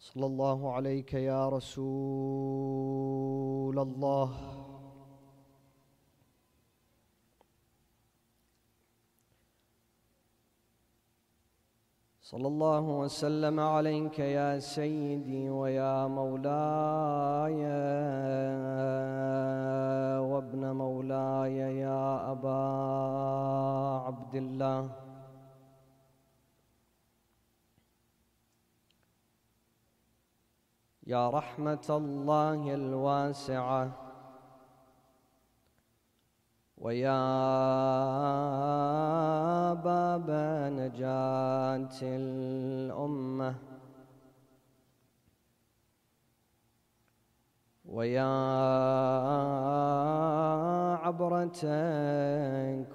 صلى الله عليك يا رسول الله. صلى الله وسلم عليك يا سيدي ويا مولاي وابن مولاي يا أبا عبد الله. يا رحمة الله الواسعة. ويا باب نجاة الأمة. ويا عبرة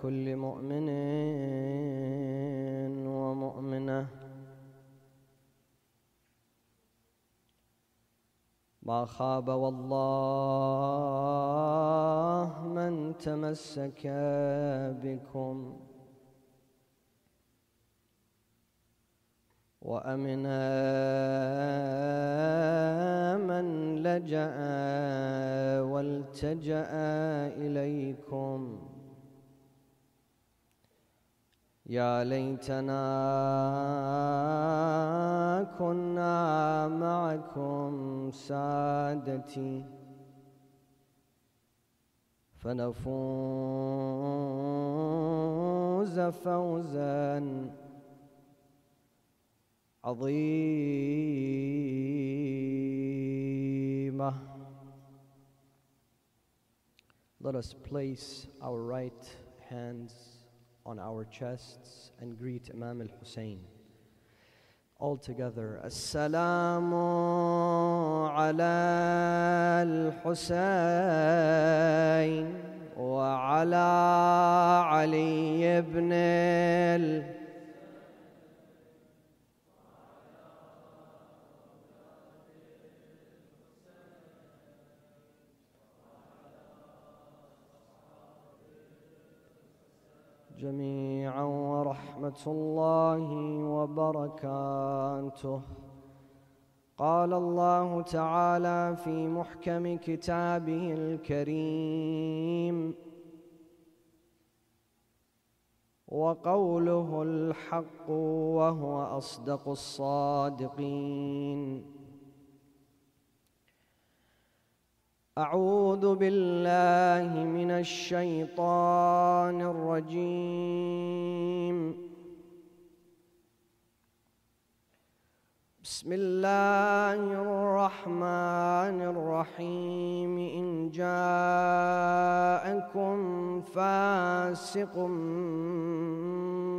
كل مؤمن ما خاب والله من تمسك بكم. وأمن من لجأ والتجأ إليكم. يا ليتنا كنا معكم سادتي فنفوز فوزا عظيما Let us place our right hands on our chests and greet Imam al Hussein. All together, Assalamu ala al Hussein wa ala Ali ibn al جميعا ورحمة الله وبركاته. قال الله تعالى في محكم كتابه الكريم وقوله الحق وهو أصدق الصادقين. أعوذ بالله من الشيطان الرجيم. بسم الله الرحمن الرحيم. إن جاءكم فاسق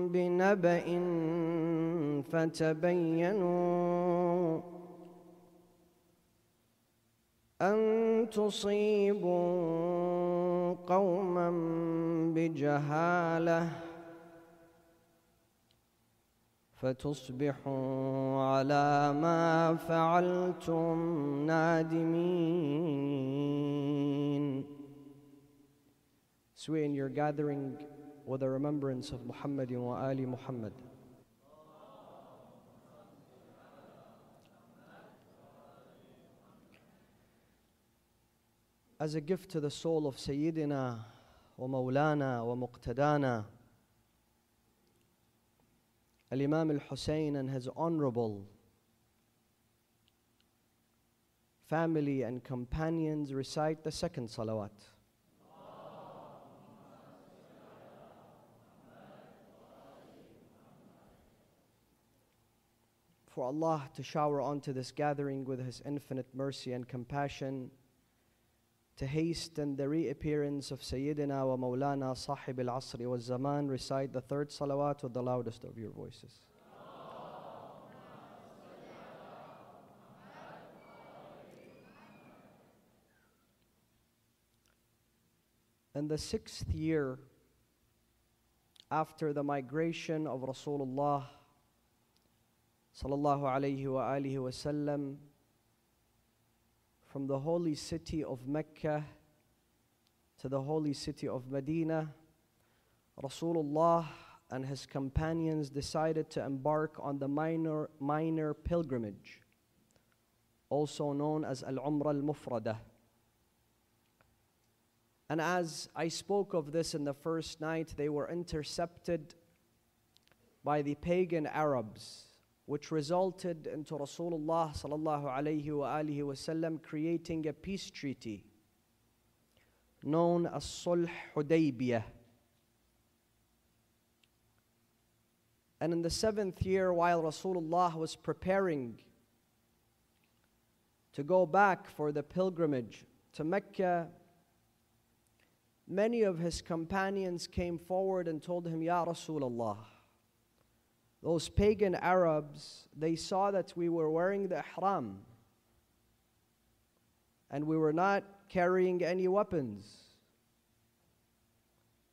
بنبأ فتبينوا أن تصيبوا قوما بجهالة فتصبحوا على ما فعلتم نادمين Swear in your gathering with a remembrance of Muhammad wa Ali Muhammad. As a gift to the soul of Sayyidina wa Mawlana wa Muqtadana, Al Imam al Hussein and his honorable family and companions recite the second salawat. For Allah to shower onto this gathering with His infinite mercy and compassion to hasten the reappearance of Sayyidina wa Mawlana Sahib al Asri wa Zaman, recite the third salawat with the loudest of your voices. In the sixth year after the migration of Rasulullah sallallahu alayhi wa alihi wasallam from the holy city of Mecca to the holy city of Medina, Rasulullah and his companions decided to embark on the minor, minor pilgrimage also known as Al Umrah al Mufradah. And as I spoke of this in the first night, they were intercepted by the pagan Arabs, which resulted into Rasulullah sallallahu alayhi wa alihi wasallam creating a peace treaty known as Sulh Hudaybiyah. And in the seventh year, while Rasulullah was preparing to go back for the pilgrimage to Mecca, many of his companions came forward and told him, Ya Rasulullah, those pagan Arabs, they saw that we were wearing the ihram and we were not carrying any weapons.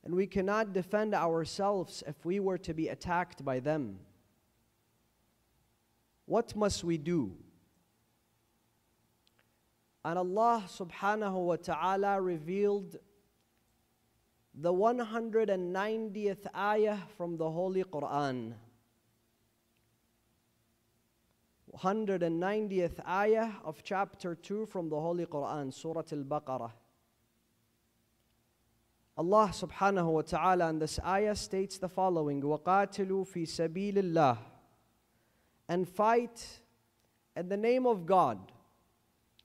And we cannot defend ourselves if we were to be attacked by them. What must we do? And Allah subhanahu wa ta'ala revealed the 190th ayah from the Holy Quran. 190th ayah of chapter 2 from the Holy Quran, Surah Al Baqarah. Allah subhanahu wa ta'ala in this ayah states the following وَقَاتِلُوا فِي سَبِيلِ اللَّهِ And fight in the name of God.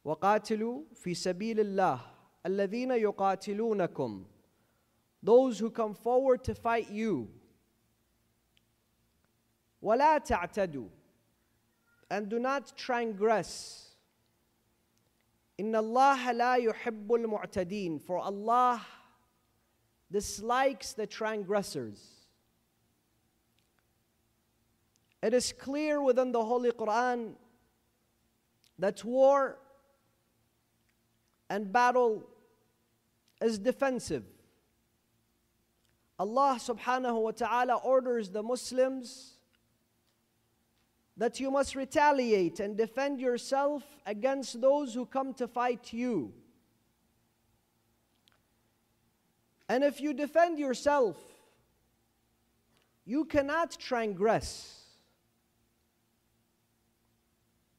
وَقَاتِلُوا فِي سَبِيلِ اللَّهِ الَّذِينَ يُقَاتِلُونَكُمْ Those who come forward to fight you. وَلَا تَعْتَدُوا And do not transgress. إِنَّ اللَّهَ لَا يُحِبُّ الْمُعْتَدِينَ For Allah dislikes the transgressors. It is clear within the Holy Quran that war and battle is defensive. Allah subhanahu wa ta'ala orders the Muslims that you must retaliate and defend yourself against those who come to fight you. And if you defend yourself, you cannot transgress.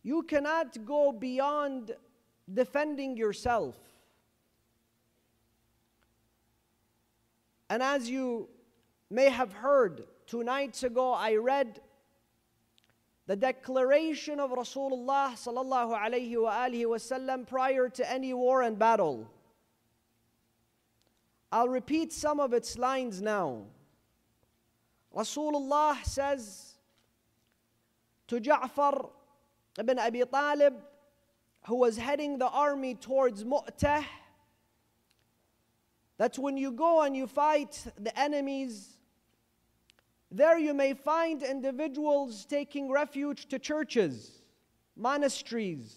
You cannot go beyond defending yourself. And as you may have heard, two nights ago I read the declaration of Rasulullah sallallahu alaihi wasallam prior to any war and battle. I'll repeat some of its lines now. Rasulullah says to Ja'far ibn Abi Talib, who was heading the army towards Mu'tah, that when you go and you fight the enemies, there you may find individuals taking refuge to churches, monasteries,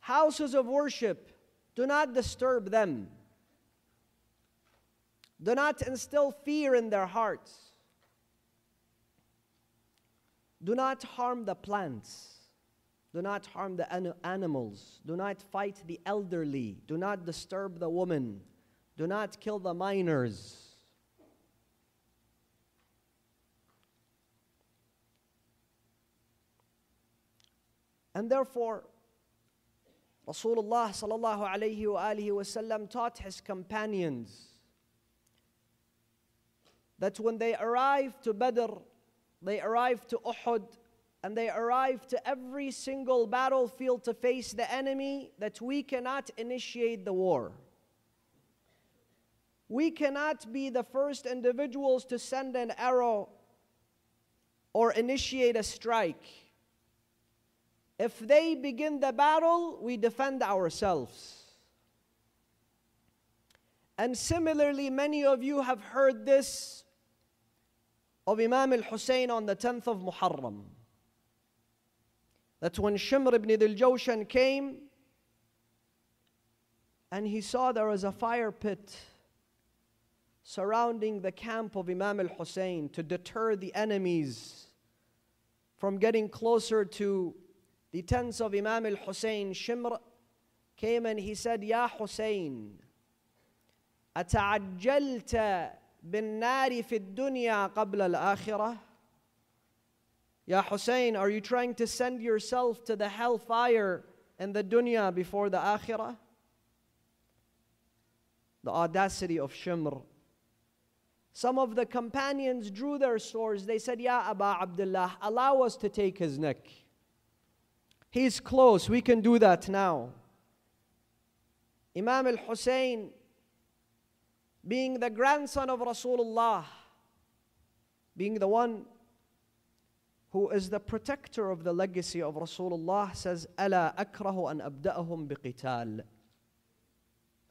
houses of worship. Do not disturb them. Do not instill fear in their hearts. Do not harm the plants. Do not harm the an- animals. Do not fight the elderly. Do not disturb the woman. Do not kill the minors. And therefore, Rasulullah sallallahu alayhi wa alihi wasallam taught his companions that when they arrived to Badr, they arrived to Uhud, and they arrived to every single battlefield to face the enemy, that we cannot initiate the war. We cannot be the first individuals to send an arrow or initiate a strike. If they begin the battle, we defend ourselves. And similarly, many of you have heard this of Imam al Hussein on the 10th of Muharram. That when Shimr ibn Dil Jawshan came and he saw there was a fire pit surrounding the camp of Imam al Hussein to deter the enemies from getting closer to the tents of Imam al Hussein, Shimr came and he said, Ya Hussein, أتعجلت بالنار في الدنيا قبل الآخرة Ya Hussein, are you trying to send yourself to the hellfire and the dunya before the akhirah? The audacity of Shimr. Some of the companions drew their swords. They said, Ya Aba Abdullah, allow us to take his neck. He's close. We can do that now. Imam al Hussein, being the grandson of Rasulullah, being the one who is the protector of the legacy of Rasulullah, says, "Ala akrahu an abda'ahum biqital."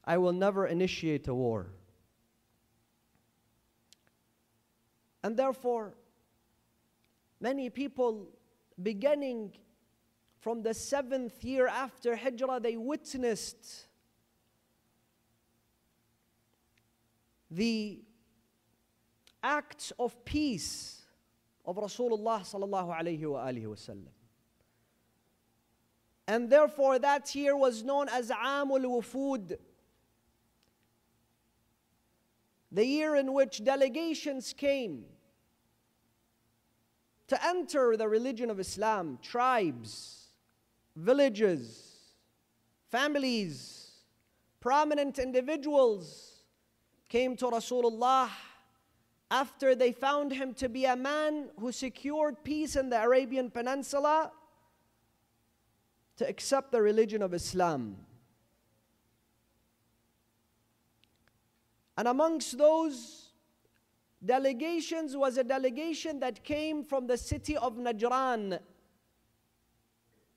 I will never initiate a war. And therefore, many people beginning from the seventh year after Hijrah, they witnessed the acts of peace of Rasulullah sallallahu alayhi wa alihi wasallam. And therefore that year was known as Amul Wufud. The year in which delegations came to enter the religion of Islam, tribes, villages, families, prominent individuals came to Rasulullah after they found him to be a man who secured peace in the Arabian Peninsula to accept the religion of Islam. And amongst those delegations was a delegation that came from the city of Najran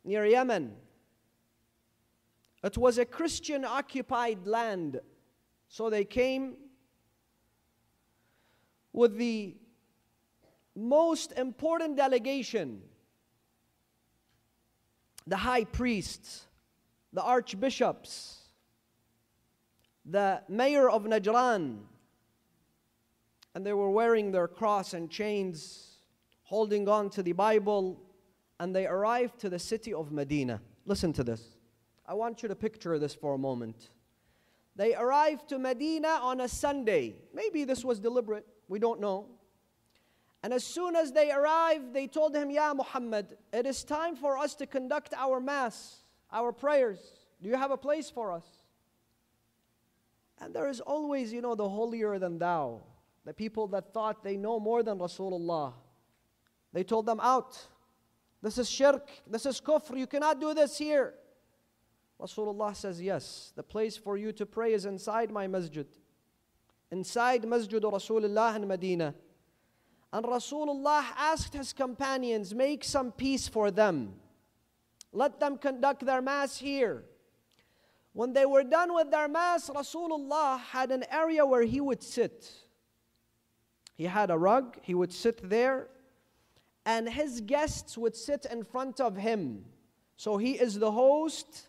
near Yemen. It was a Christian occupied land. So they came with the most important delegation the high priests, the archbishops, the mayor of Najran, and they were wearing their cross and chains, holding on to the Bible, and they arrived to the city of Medina. Listen to this. I want you to picture this for a moment. They arrived to Medina on a Sunday. Maybe this was deliberate. We don't know. And as soon as they arrived, they told him, Ya Muhammad, it is time for us to conduct our mass, our prayers. Do you have a place for us? And there is always, you know, the holier than thou, the people that thought they know more than Rasulullah. They told them, Out. This is shirk. This is kufr. You cannot do this here. Rasulullah says, Yes, the place for you to pray is inside my masjid inside Masjid Rasulullah in Medina. And Rasulullah asked his companions, make some peace for them. Let them conduct their mass here. When they were done with their mass, Rasulullah had an area where he would sit. He had a rug, he would sit there, and his guests would sit in front of him. So he is the host,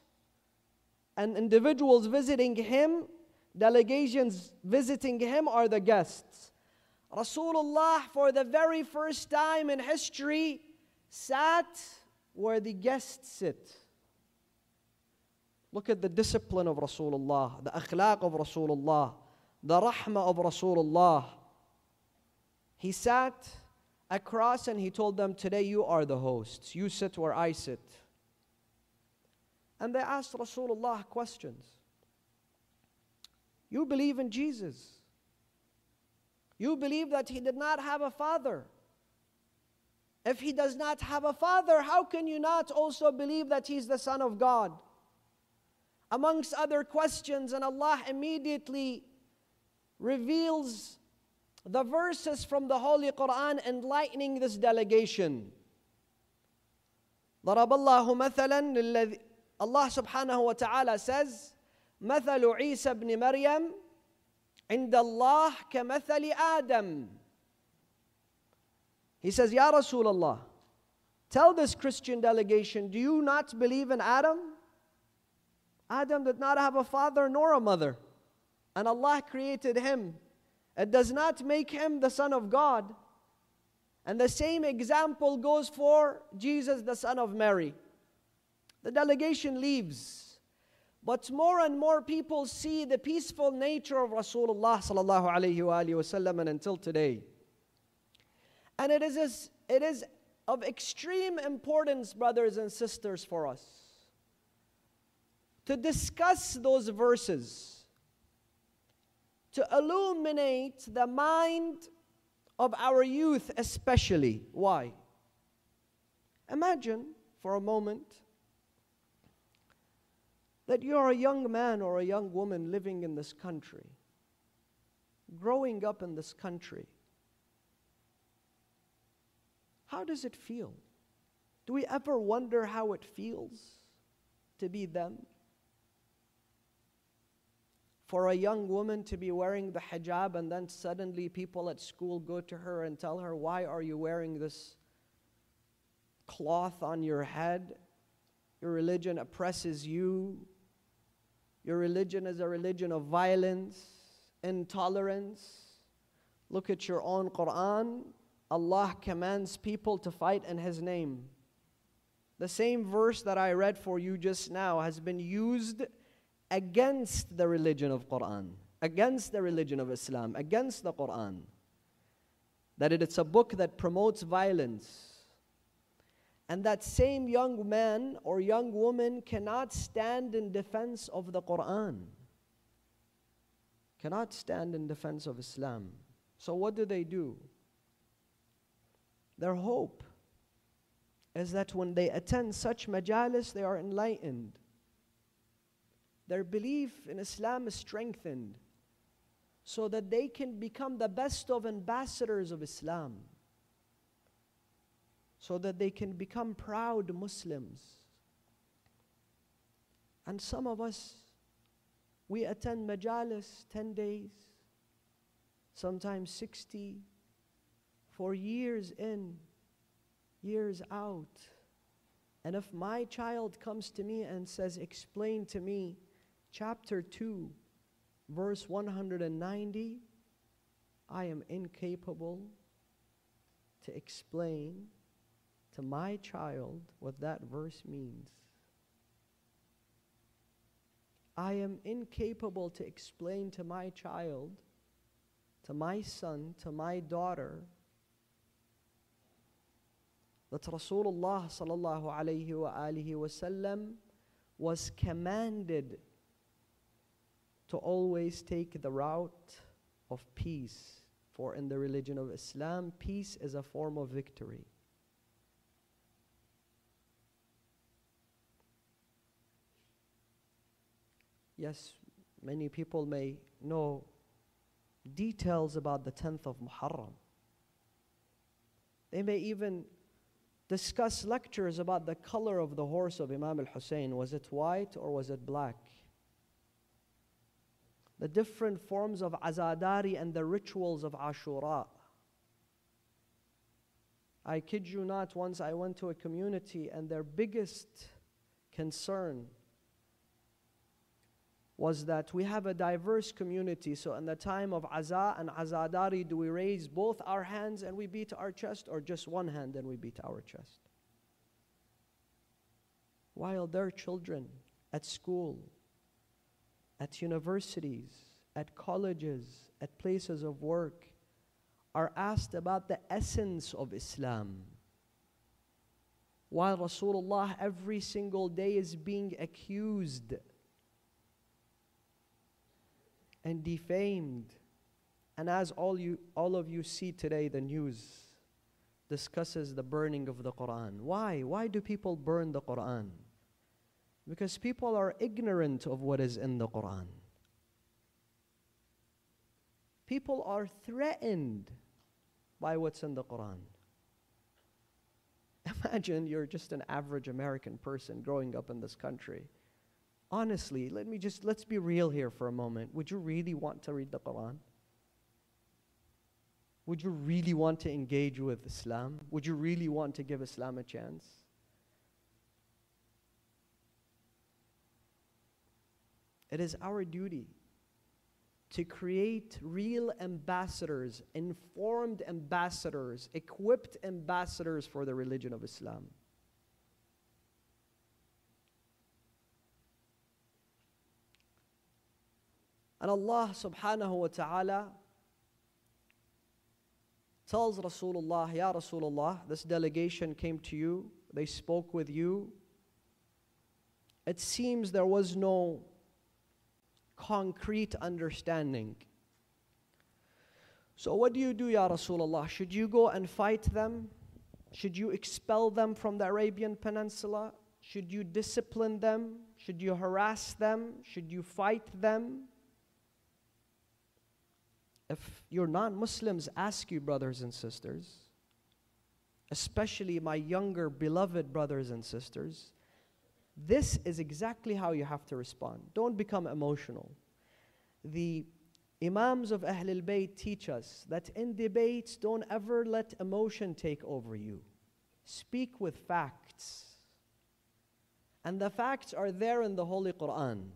and individuals visiting him delegations visiting him are the guests. Rasulullah, for the very first time in history, sat where the guests sit. Look at the discipline of Rasulullah, the akhlaq of Rasulullah, the rahmah of Rasulullah. He sat across and he told them, Today you are the hosts. You sit where I sit. And they asked Rasulullah questions. You believe in Jesus. You believe that he did not have a father. If he does not have a father, how can you not also believe that he's the Son of God? Amongst other questions, and Allah immediately reveals the verses from the Holy Quran enlightening this delegation. ضرب الله مثلا Allah subhanahu wa ta'ala says مثل عيسى ابن مريم عند الله كمثل آدم He says, Ya Rasulullah, tell this Christian delegation, do you not believe in Adam? Adam did not have a father nor a mother, and Allah created him. it does not make him the Son of God. And the same example goes for Jesus, the Son of Mary. The delegation leaves. But more and more people see the peaceful nature of Rasulullah sallallahu alaihi wasallam and until today. And it is, it is of extreme importance, brothers and sisters, for us to discuss those verses, to illuminate the mind of our youth, especially. Why? Imagine for a moment that you're a young man or a young woman living in this country, growing up in this country. How does it feel? Do we ever wonder how it feels to be them? For a young woman to be wearing the hijab and then suddenly people at school go to her and tell her, Why are you wearing this cloth on your head? Your religion oppresses you. Your religion is a religion of violence, intolerance. Look at your own Quran. Allah commands people to fight in His name. The same verse that I read for you just now has been used against the religion of Quran, against the religion of Islam, against the Quran. That it's a book that promotes violence. And that same young man or young woman cannot stand in defense of the Quran, cannot stand in defense of Islam. So, what do they do? Their hope is that when they attend such majalis, they are enlightened. Their belief in Islam is strengthened so that they can become the best of ambassadors of Islam so that they can become proud Muslims. And some of us, we attend majalis 10 days, sometimes 60, for years in, years out. And if my child comes to me and says, Explain to me chapter 2, verse 190, I am incapable to explain to my child what that verse means. I am incapable to explain to my child, to my son, to my daughter, that Rasulullah sallallahu alayhi wa alihi wasallam was commanded to always take the route of peace. For in the religion of Islam, peace is a form of victory. Yes, many people may know details about the 10th of Muharram. They may even discuss lectures about the color of the horse of Imam al Hussein. Was it white or was it black? The different forms of azadari and the rituals of Ashura. I kid you not, once I went to a community and their biggest concern was that we have a diverse community. So, in the time of Aza and Azadari, do we raise both our hands and we beat our chest, or just one hand and we beat our chest? While their children at school, at universities, at colleges, at places of work are asked about the essence of Islam. While Rasulullah every single day is being accused and defamed. And as all, you, all of you see today, the news discusses the burning of the Quran. Why? Why do people burn the Quran? Because people are ignorant of what is in the Quran. People are threatened by what's in the Quran. Imagine you're just an average American person growing up in this country honestly, let me just, let's be real here for a moment. Would you really want to read the Quran? Would you really want to engage with Islam? Would you really want to give Islam a chance? It is our duty to create real ambassadors, informed ambassadors, equipped ambassadors for the religion of Islam. And Allah subhanahu wa ta'ala tells Rasulullah, Ya Rasulullah, this delegation came to you, they spoke with you. It seems there was no concrete understanding. So, what do you do, Ya Rasulullah? Should you go and fight them? Should you expel them from the Arabian Peninsula? Should you discipline them? Should you harass them? Should you fight them? If your non Muslims ask you, brothers and sisters, especially my younger beloved brothers and sisters, this is exactly how you have to respond. Don't become emotional. The Imams of Ahlul Bayt teach us that in debates, don't ever let emotion take over you. Speak with facts. And the facts are there in the Holy Quran.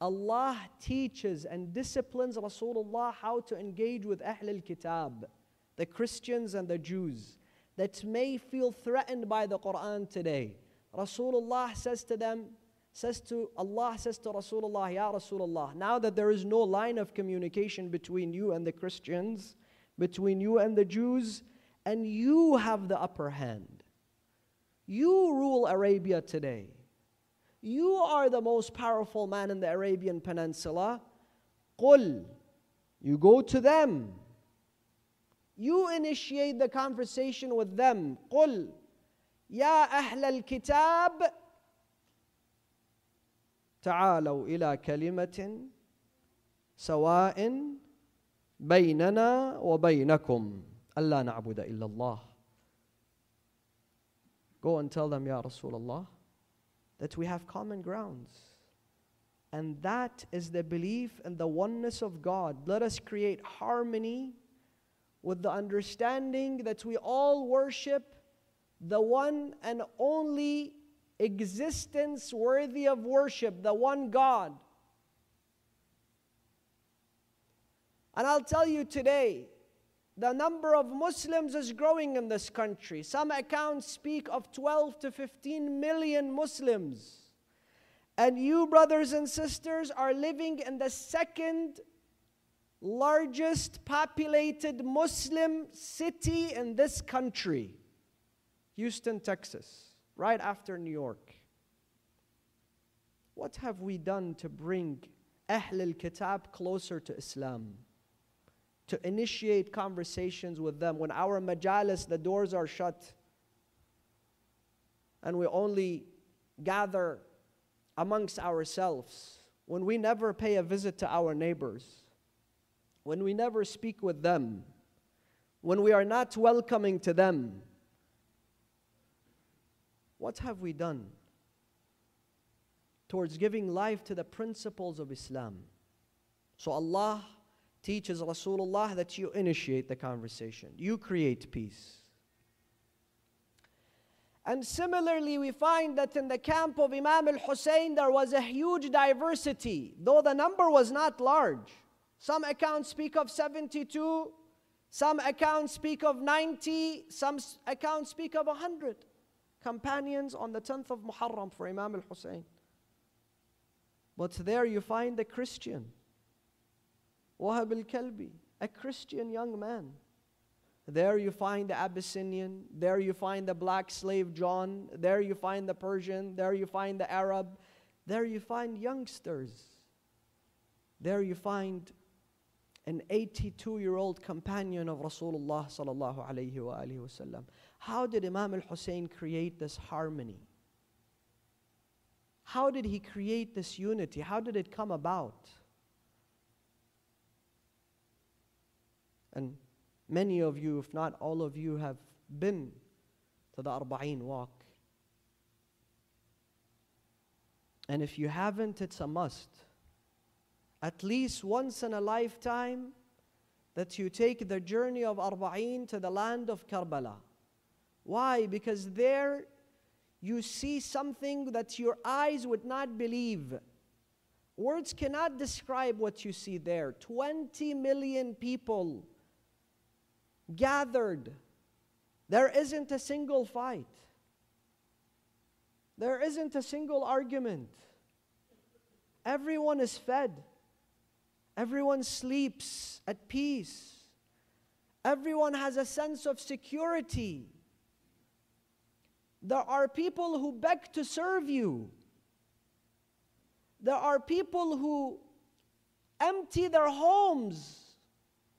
Allah teaches and disciplines Rasulullah how to engage with Ahlul Kitab, the Christians and the Jews that may feel threatened by the Quran today. Rasulullah says to them, says to Allah, says to Rasulullah, Ya Rasulullah, now that there is no line of communication between you and the Christians, between you and the Jews, and you have the upper hand. You rule Arabia today. You are the most powerful man in the Arabian Peninsula. Qul, you go to them. You initiate the conversation with them. Qul, يا أهل الكتاب تعالوا إلى كلمة سواء بيننا وبينكم ألا نعبد إلا الله. Go and tell them, Ya Rasulullah that we have common grounds. And that is the belief in the oneness of God. Let us create harmony with the understanding that we all worship the one and only existence worthy of worship, the one God. And I'll tell you today, the number of Muslims is growing in this country. Some accounts speak of 12 to 15 million Muslims. And you, brothers and sisters, are living in the second largest populated Muslim city in this country Houston, Texas, right after New York. What have we done to bring Ahl al Kitab closer to Islam? to initiate conversations with them. When our majalis, the doors are shut, and we only gather amongst ourselves, when we never pay a visit to our neighbors, when we never speak with them, when we are not welcoming to them, what have we done towards giving life to the principles of Islam? So Allah teaches Rasulullah that you initiate the conversation, you create peace. And similarly, we find that in the camp of Imam al Hussein, there was a huge diversity, though the number was not large. Some accounts speak of 72, some accounts speak of 90, some accounts speak of 100 companions on the 10th of Muharram for Imam al Hussein. But there you find the Christian Wahab al Kalbi, a Christian young man. There you find the Abyssinian, there you find the black slave John, there you find the Persian, there you find the Arab, there you find youngsters. There you find an 82 year old companion of Rasulullah sallallahu alayhi wa. How did Imam al Hussein create this harmony? How did he create this unity? How did it come about? And many of you, if not all of you, have been to the Arba'een walk. And if you haven't, it's a must. At least once in a lifetime, that you take the journey of Arba'een to the land of Karbala. Why? Because there you see something that your eyes would not believe. Words cannot describe what you see there. 20 million people gathered. There isn't a single fight. There isn't a single argument. Everyone is fed. Everyone sleeps at peace. Everyone has a sense of security. There are people who beg to serve you. There are people who empty their homes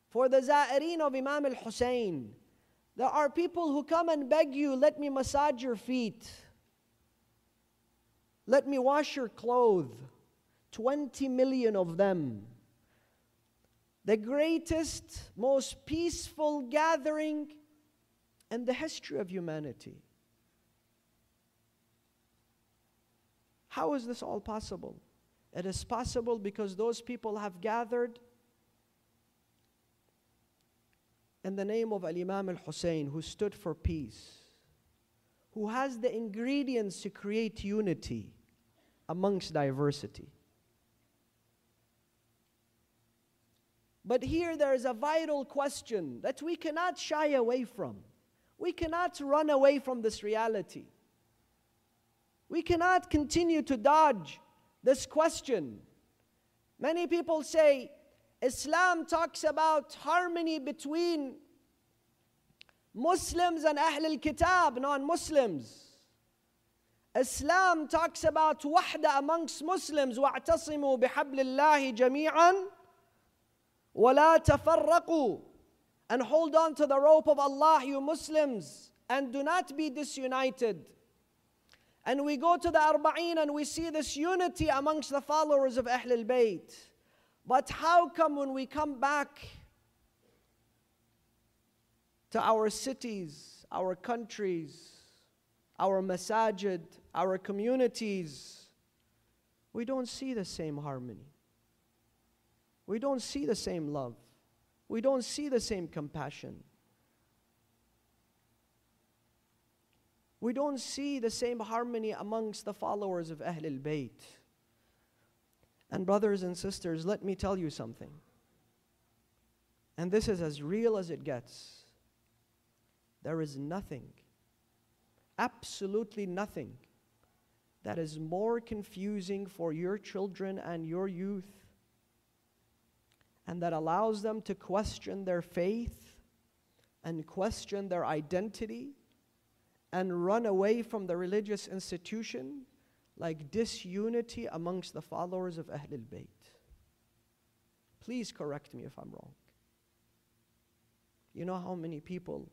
for the Za'ireen of Imam al Hussein. There are people who come and beg you, let me massage your feet. Let me wash your clothes. 20 million of them. The greatest, most peaceful gathering in the history of humanity. How is this all possible? It is possible because those people have gathered in the name of Al Imam al Hussein, who stood for peace, who has the ingredients to create unity amongst diversity. But here there is a vital question that we cannot shy away from. We cannot run away from this reality. We cannot continue to dodge this question. Many people say Islam talks about harmony between Muslims and Ahl al Kitab, non Muslims. Islam talks about wahda amongst Muslims, واعتصموا بحبل الله جميعا ولا تفرقوا And hold on to the rope of Allah, you Muslims, and do not be disunited and we go to the Arba'in and we see this unity amongst the followers of Ahl al Bayt. But how come when we come back to our cities, our countries, our masajid, our communities, we don't see the same harmony. We don't see the same love. We don't see the same compassion. We don't see the same harmony amongst the followers of Ahl al Bayt. And, brothers and sisters, let me tell you something. And this is as real as it gets. There is nothing, absolutely nothing, that is more confusing for your children and your youth and that allows them to question their faith and question their identity and run away from the religious institution like disunity amongst the followers of Ahlul Bayt. Please correct me if I'm wrong. You know how many people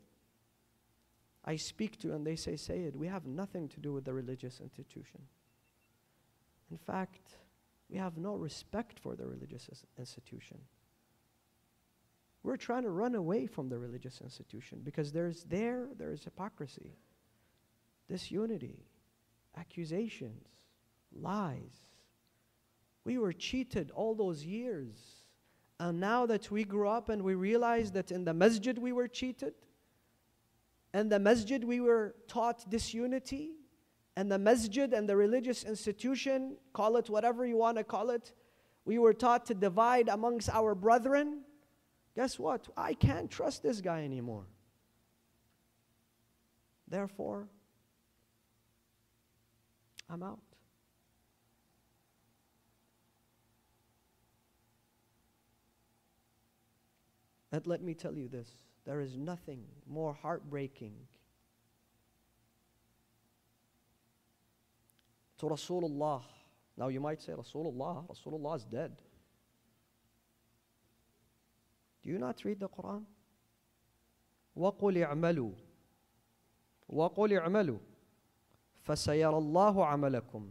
I speak to and they say, Sayyid, we have nothing to do with the religious institution. In fact, we have no respect for the religious institution. We're trying to run away from the religious institution because there's there, there is hypocrisy disunity, accusations, lies. We were cheated all those years. And now that we grew up and we realize that in the masjid we were cheated, and the masjid we were taught disunity, and the masjid and the religious institution, call it whatever you want to call it, we were taught to divide amongst our brethren. Guess what? I can't trust this guy anymore. Therefore, I'm out. And let me tell you this there is nothing more heartbreaking to Rasulullah. Now you might say, Rasulullah, Rasulullah is dead. Do you not read the Quran? وَقُلِ اعْمَلُوا وَقُلِ اعْمَلُوا فَسَيَرَ اللَّهُ عَمَلَكُمْ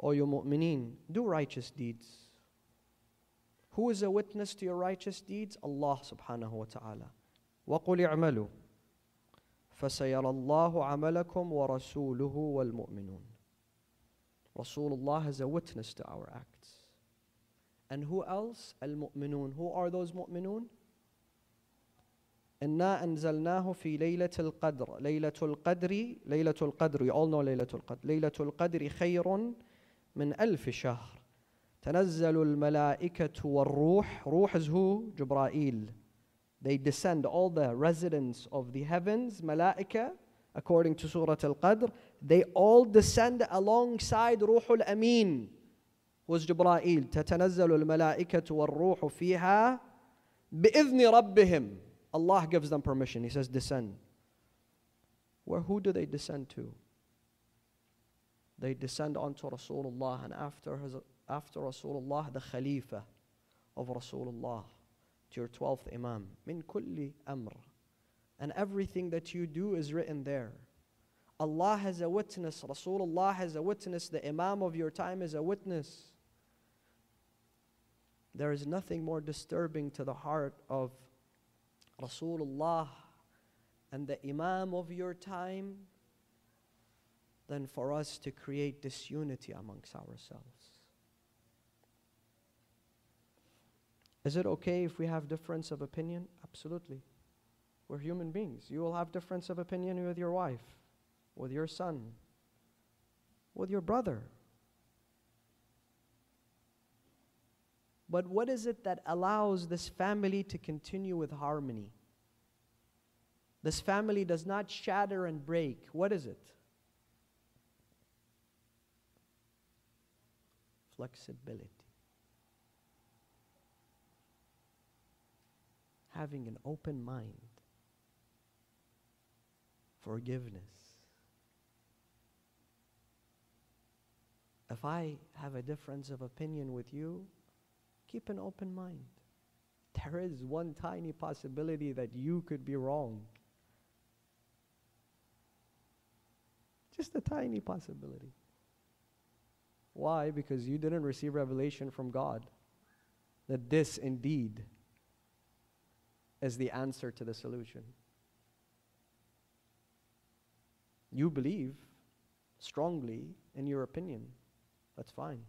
O you mu'mineen, do righteous deeds. Who is a witness to your righteous deeds? Allah subhanahu wa ta'ala. وَقُلِ اعْمَلُوا فَسَيَرَ اللَّهُ عَمَلَكُمْ وَرَسُولُهُ وَالْمُؤْمِنُونَ Rasulullah has a witness to our acts. And who else? Al-mu'minun. Who are those mu'minun? إنا أنزلناه في ليلة القدر. ليلة القدر ليلة القدر you all know ليلة القدر. ليلة القدر خير من ألف شهر. تنزل الملائكة والروح. روح is who? جبرائيل. They descend. All the residents of the heavens ملائكة according to Surah Al-Qadr they all descend alongside روح الأمين was جبرائيل تتنزل الملائكة والروح فيها بِإِذْنِ رَبِّهِمْ. Allah gives them permission. He says, descend. Where, who do they descend to? They descend onto Rasulullah and after, his, after Rasulullah, the Khalifa of Rasulullah, to your 12th Imam. Min kulli amr. And everything that you do is written there. Allah has a witness, Rasulullah has a witness, the Imam of your time is a witness. There is nothing more disturbing to the heart of Rasulullah and the Imam of your time than for us to create disunity amongst ourselves. Is it okay if we have difference of opinion? Absolutely. We're human beings. You will have difference of opinion with your wife, with your son, with your brother. But what is it that allows this family to continue with harmony? This family does not shatter and break. What is it? Flexibility. Having an open mind. Forgiveness. If I have a difference of opinion with you, keep an open mind. There is one tiny possibility that you could be wrong. Just a tiny possibility. Why? Because you didn't receive revelation from God that this indeed is the answer to the solution. You believe strongly in your opinion. That's fine.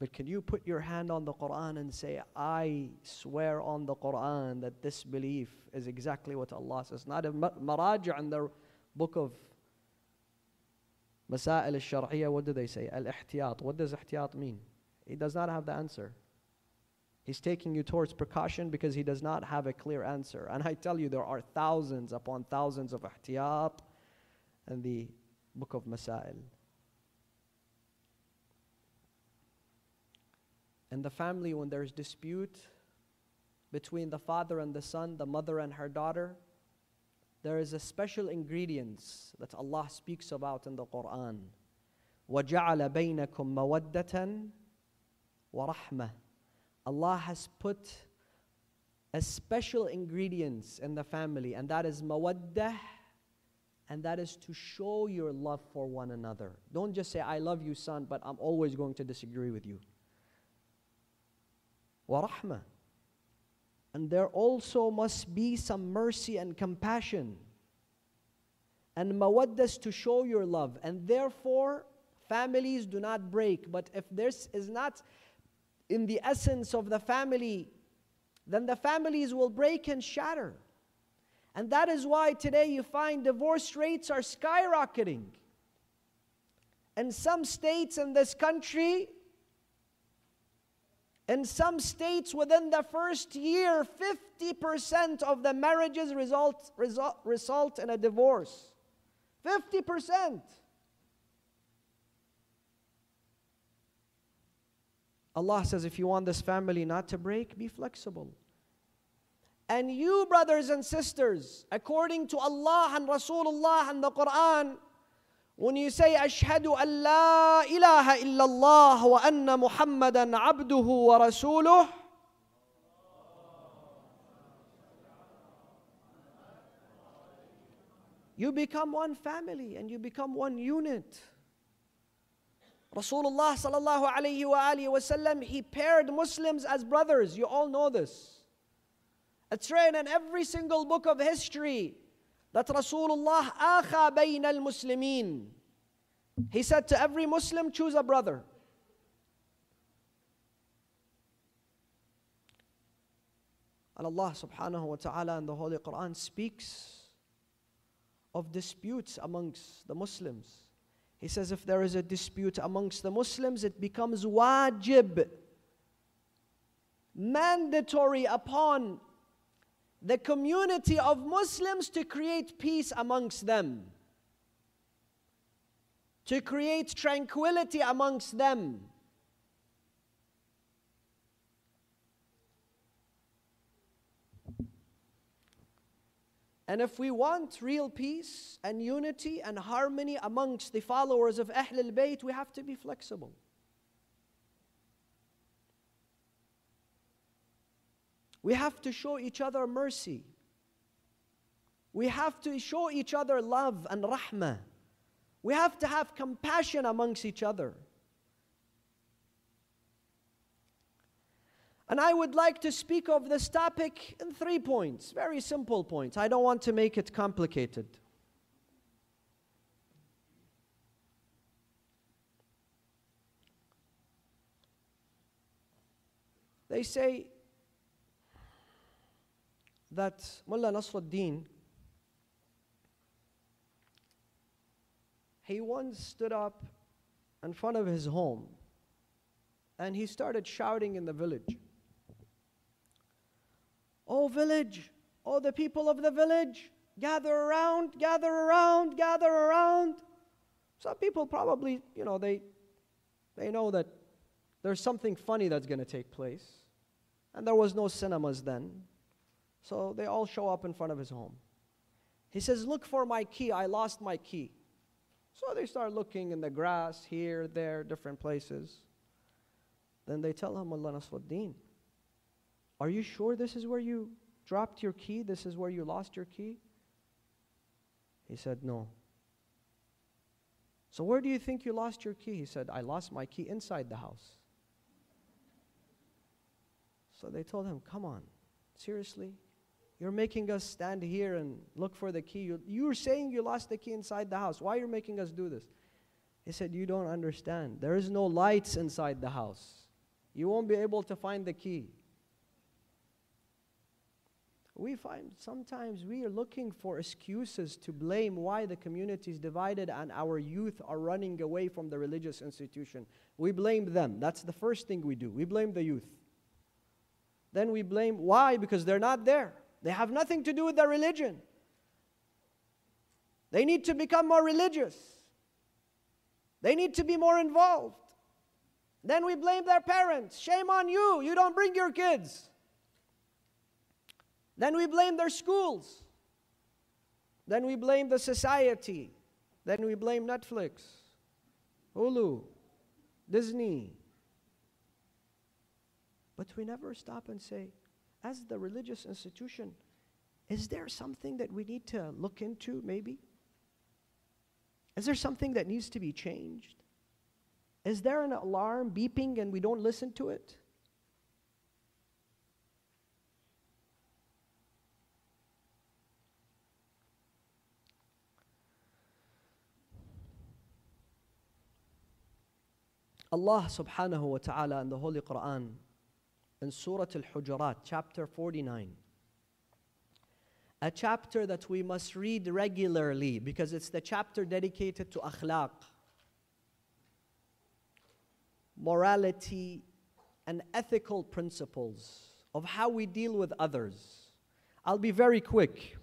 But can you put your hand on the Quran and say, I swear on the Quran that this belief is exactly what Allah says? Not a maraja in the book of Masail al-Shar'iyya, what do they say? Al-Ihtiyat. What does Ihtiyat mean? He does not have the answer. He's taking you towards precaution because he does not have a clear answer. And I tell you, there are thousands upon thousands of Ihtiyat in the book of Masail. In the family, when there's dispute between the father and the son, the mother and her daughter, there is a special ingredients that Allah speaks about in the Quran. وَجَعَلَ بَيْنَكُم مَوَدَّةً وَرَحْمَةً Allah has put a special ingredients in the family, and that is mawaddah, and that is to show your love for one another. Don't just say, I love you, son, but I'm always going to disagree with you. wa. And there also must be some mercy and compassion and mawaddas to show your love. And therefore, families do not break. But if this is not in the essence of the family, then the families will break and shatter. And that is why today you find divorce rates are skyrocketing. And some states in this country, in some states, within the first year, 50% of the marriages result, result, result in a divorce. 50%. Allah says, if you want this family not to break, be flexible. And you, brothers and sisters, according to Allah and Rasulullah and the Quran, when you say, Ashhadu an la ilaha illallah wa anna Muhammadan abduhu wa rasuluh, you become one family and you become one unit. Rasulullah sallallahu alayhi wa alihi wasallam, he paired Muslims as brothers. You all know this. It's written in every single book of history that Rasulullah akha bayna al-Muslimin. He said to every Muslim, choose a brother. And Allah subhanahu wa ta'ala in the Holy Quran speaks of disputes amongst the Muslims. He says if there is a dispute amongst the Muslims, it becomes wajib, mandatory upon the community of Muslims to create peace amongst them, to create tranquility amongst them. And if we want real peace and unity and harmony amongst the followers of Ahlul Bayt, we have to be flexible. We have to show each other mercy. We have to show each other love and rahmah. We have to have compassion amongst each other. And I would like to speak of this topic in three points, very simple points. I don't want to make it complicated. They say that Mullah Nasruddin, he once stood up in front of his home and he started shouting in the village. Oh, village, oh, the people of the village, gather around, gather around, gather around. Some people probably, you know, they, they know that there's something funny that's going to take place. And there was no cinemas then. So they all show up in front of his home. He says, Look for my key. I lost my key. So they start looking in the grass, here, there, different places. Then they tell him, Mullah Nasruddin, are you sure this is where you dropped your key? This is where you lost your key? He said, No. So, where do you think you lost your key? He said, I lost my key inside the house. So they told him, Come on, seriously? You're making us stand here and look for the key. You're saying you lost the key inside the house. Why are you making us do this? He said, You don't understand. There is no lights inside the house. You won't be able to find the key we find sometimes we are looking for excuses to blame why the community is divided and our youth are running away from the religious institution. We blame them. That's the first thing we do. We blame the youth. Then we blame why? Because they're not there. They have nothing to do with their religion. They need to become more religious. They need to be more involved. Then we blame their parents. Shame on you. You don't bring your kids. Then we blame their schools. Then we blame the society. Then we blame Netflix, Hulu, Disney. But we never stop and say, as the religious institution, is there something that we need to look into maybe? Is there something that needs to be changed? Is there an alarm beeping and we don't listen to it? Allah subhanahu wa ta'ala in the Holy Quran, in Surah Al Hujurat, chapter 49, a chapter that we must read regularly because it's the chapter dedicated to akhlaq, morality, and ethical principles of how we deal with others. I'll be very quick.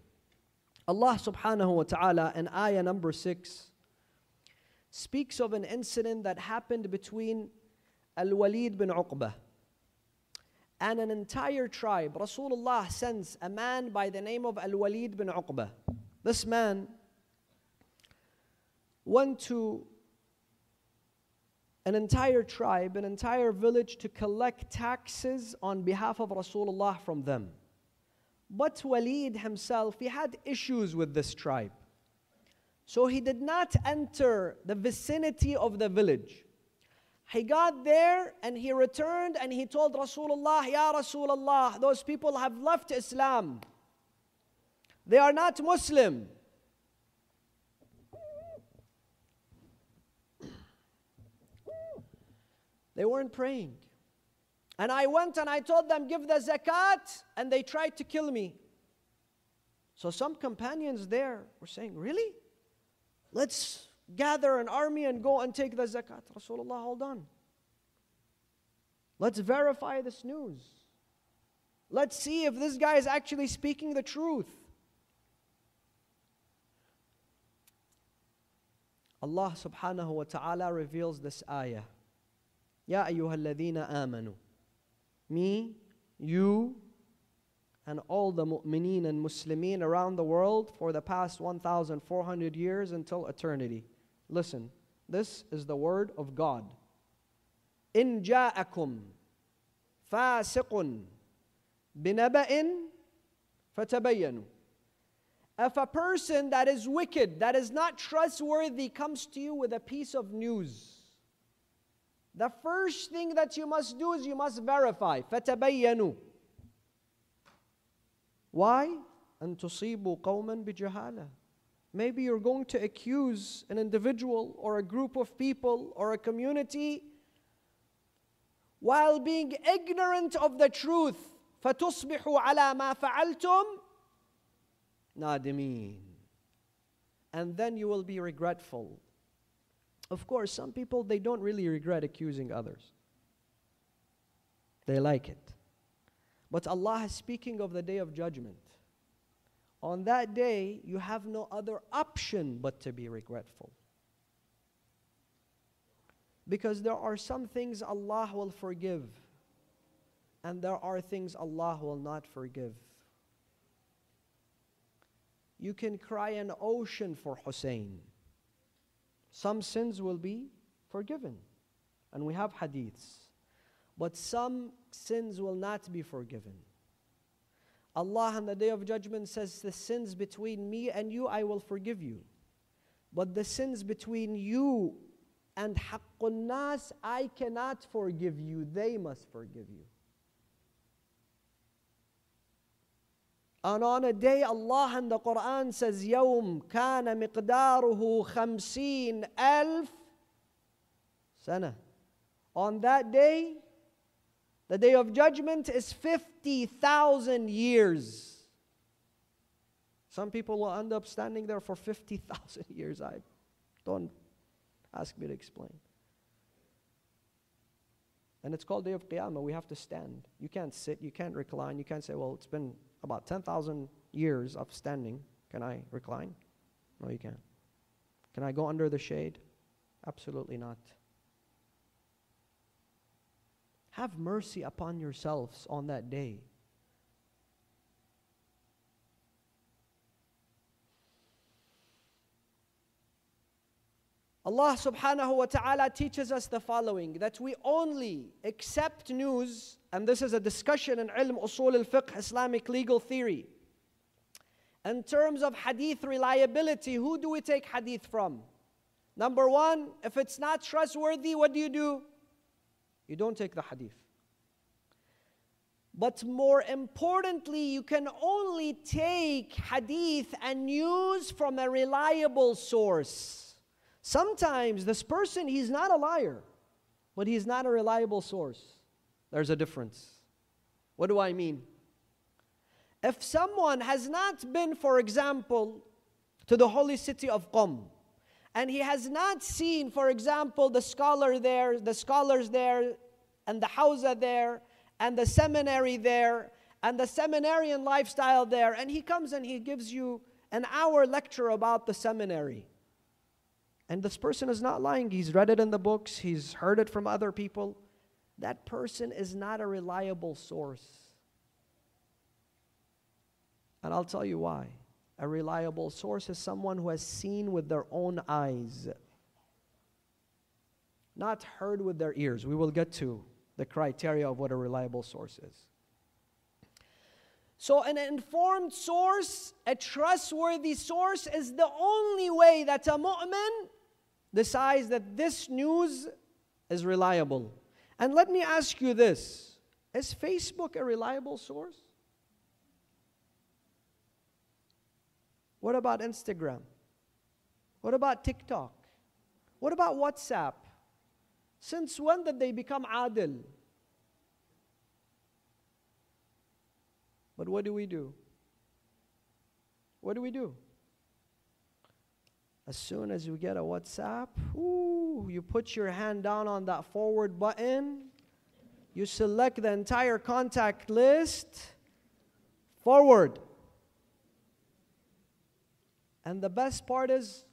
Allah subhanahu wa ta'ala in ayah number 6 speaks of an incident that happened between Al Walid bin Uqbah and an entire tribe. Rasulullah sends a man by the name of Al Walid bin Uqbah. This man went to an entire tribe, an entire village to collect taxes on behalf of Rasulullah from them. But Walid himself, he had issues with this tribe. So he did not enter the vicinity of the village. He got there and he returned and he told Rasulullah, Ya Rasulullah, those people have left Islam. They are not Muslim. They weren't praying. And I went and I told them, give the zakat, and they tried to kill me. So some companions there were saying, Really? Let's gather an army and go and take the zakat. Rasulullah, hold on. Let's verify this news. Let's see if this guy is actually speaking the truth. Allah subhanahu wa ta'ala reveals this ayah. Ya ayyuhalladhina amanu. Me, you, and all the mu'mineen and muslimin around the world for the past 1,400 years until eternity. Listen, this is the word of God. إن جاءكم فاسق بنبأ فتبينوا if a person that is wicked, that is not trustworthy, comes to you with a piece of news, the first thing that you must do is you must verify. فَتَبَيَّنُوا Why? أَن تُصِيبُوا قَوْمًا بِجَهَالَةٍ Maybe you're going to accuse an individual or a group of people or a community while being ignorant of the truth. فَتُصْبِحُوا عَلَى مَا فَعَلْتُمْ nadimin. And then you will be regretful. Of course, some people, they don't really regret accusing others. They like it. But Allah is speaking of the day of judgment. On that day, you have no other option but to be regretful. Because there are some things Allah will forgive, and there are things Allah will not forgive. You can cry an ocean for Hussein. Some sins will be forgiven. And we have hadiths. But some sins will not be forgiven. Allah on the day of judgment says, The sins between me and you, I will forgive you. But the sins between you and haqqun nas, I cannot forgive you. They must forgive you. And on a day, Allah in the Quran says, يوم كان مقداره خمسين ألف سنة. On that day, the day of judgment is 50,000 years. Some people will end up standing there for 50,000 years. I don't ask me to explain. And it's called Day of Qiyamah. We have to stand. You can't sit, you can't recline, you can't say, well, it's been about 10,000 years of standing. Can I recline? No, you can't. Can I go under the shade? Absolutely not. Have mercy upon yourselves on that day. Allah subhanahu wa ta'ala teaches us the following that we only accept news, and this is a discussion in ilm usul al fiqh, Islamic legal theory. In terms of hadith reliability, who do we take hadith from? Number one, if it's not trustworthy, what do you do? You don't take the hadith. But more importantly, you can only take hadith and news from a reliable source. Sometimes this person, he's not a liar, but he's not a reliable source. There's a difference. What do I mean? If someone has not been, for example, to the holy city of Qom, and he has not seen, for example, the scholar there, the scholars there, and the hawza there, and the seminary there, and the seminarian lifestyle there, and he comes and he gives you an hour lecture about the seminary. And this person is not lying. He's read it in the books, he's heard it from other people. That person is not a reliable source. And I'll tell you why. A reliable source is someone who has seen with their own eyes, not heard with their ears. We will get to the criteria of what a reliable source is. So, an informed source, a trustworthy source, is the only way that a mu'min decides that this news is reliable. And let me ask you this Is Facebook a reliable source? What about Instagram? What about TikTok? What about WhatsApp? Since when did they become adil? But what do we do? What do we do? As soon as you get a WhatsApp, ooh, you put your hand down on that forward button, you select the entire contact list, forward. And the best part is,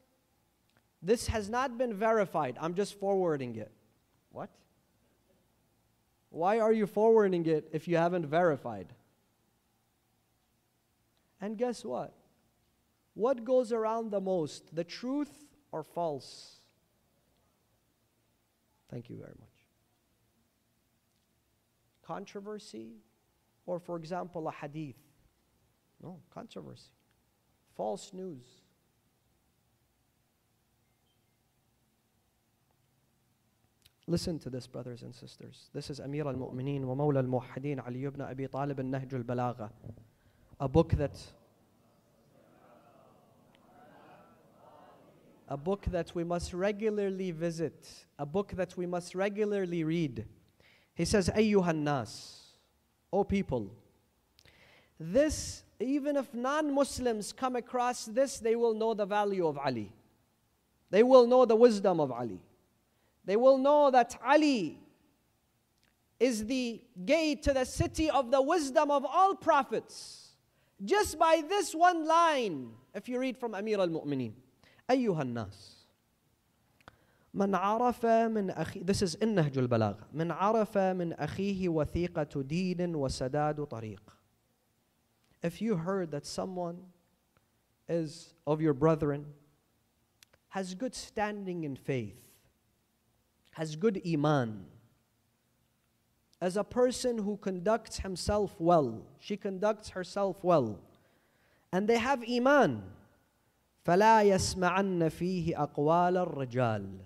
this has not been verified. I'm just forwarding it. What? Why are you forwarding it if you haven't verified? And guess what? What goes around the most, the truth or false? Thank you very much. Controversy, or for example, a hadith? No, controversy. False news. Listen to this, brothers and sisters. This is Amir al Mu'mineen wa Mawla al Muwahhideen Ali ibn Abi Talib al Nahj al Balagha, a book that a book that we must regularly visit, a book that we must regularly read. He says, Ayyuhan nas, O people, this, even if non Muslims come across this, they will know the value of Ali. They will know the wisdom of Ali. They will know that Ali is the gate to the city of the wisdom of all prophets. Just by this one line, if you read from Amir al Mu'mineen, أيها الناس من عرف من أخي This is in نهج البلاغة من عرف من أخيه وثيقة دين وسداد طريق If you heard that someone is of your brethren has good standing in faith has good iman, as a person who conducts himself well, she conducts herself well, and they have iman, فلا يسمعن فيه أقوال الرجال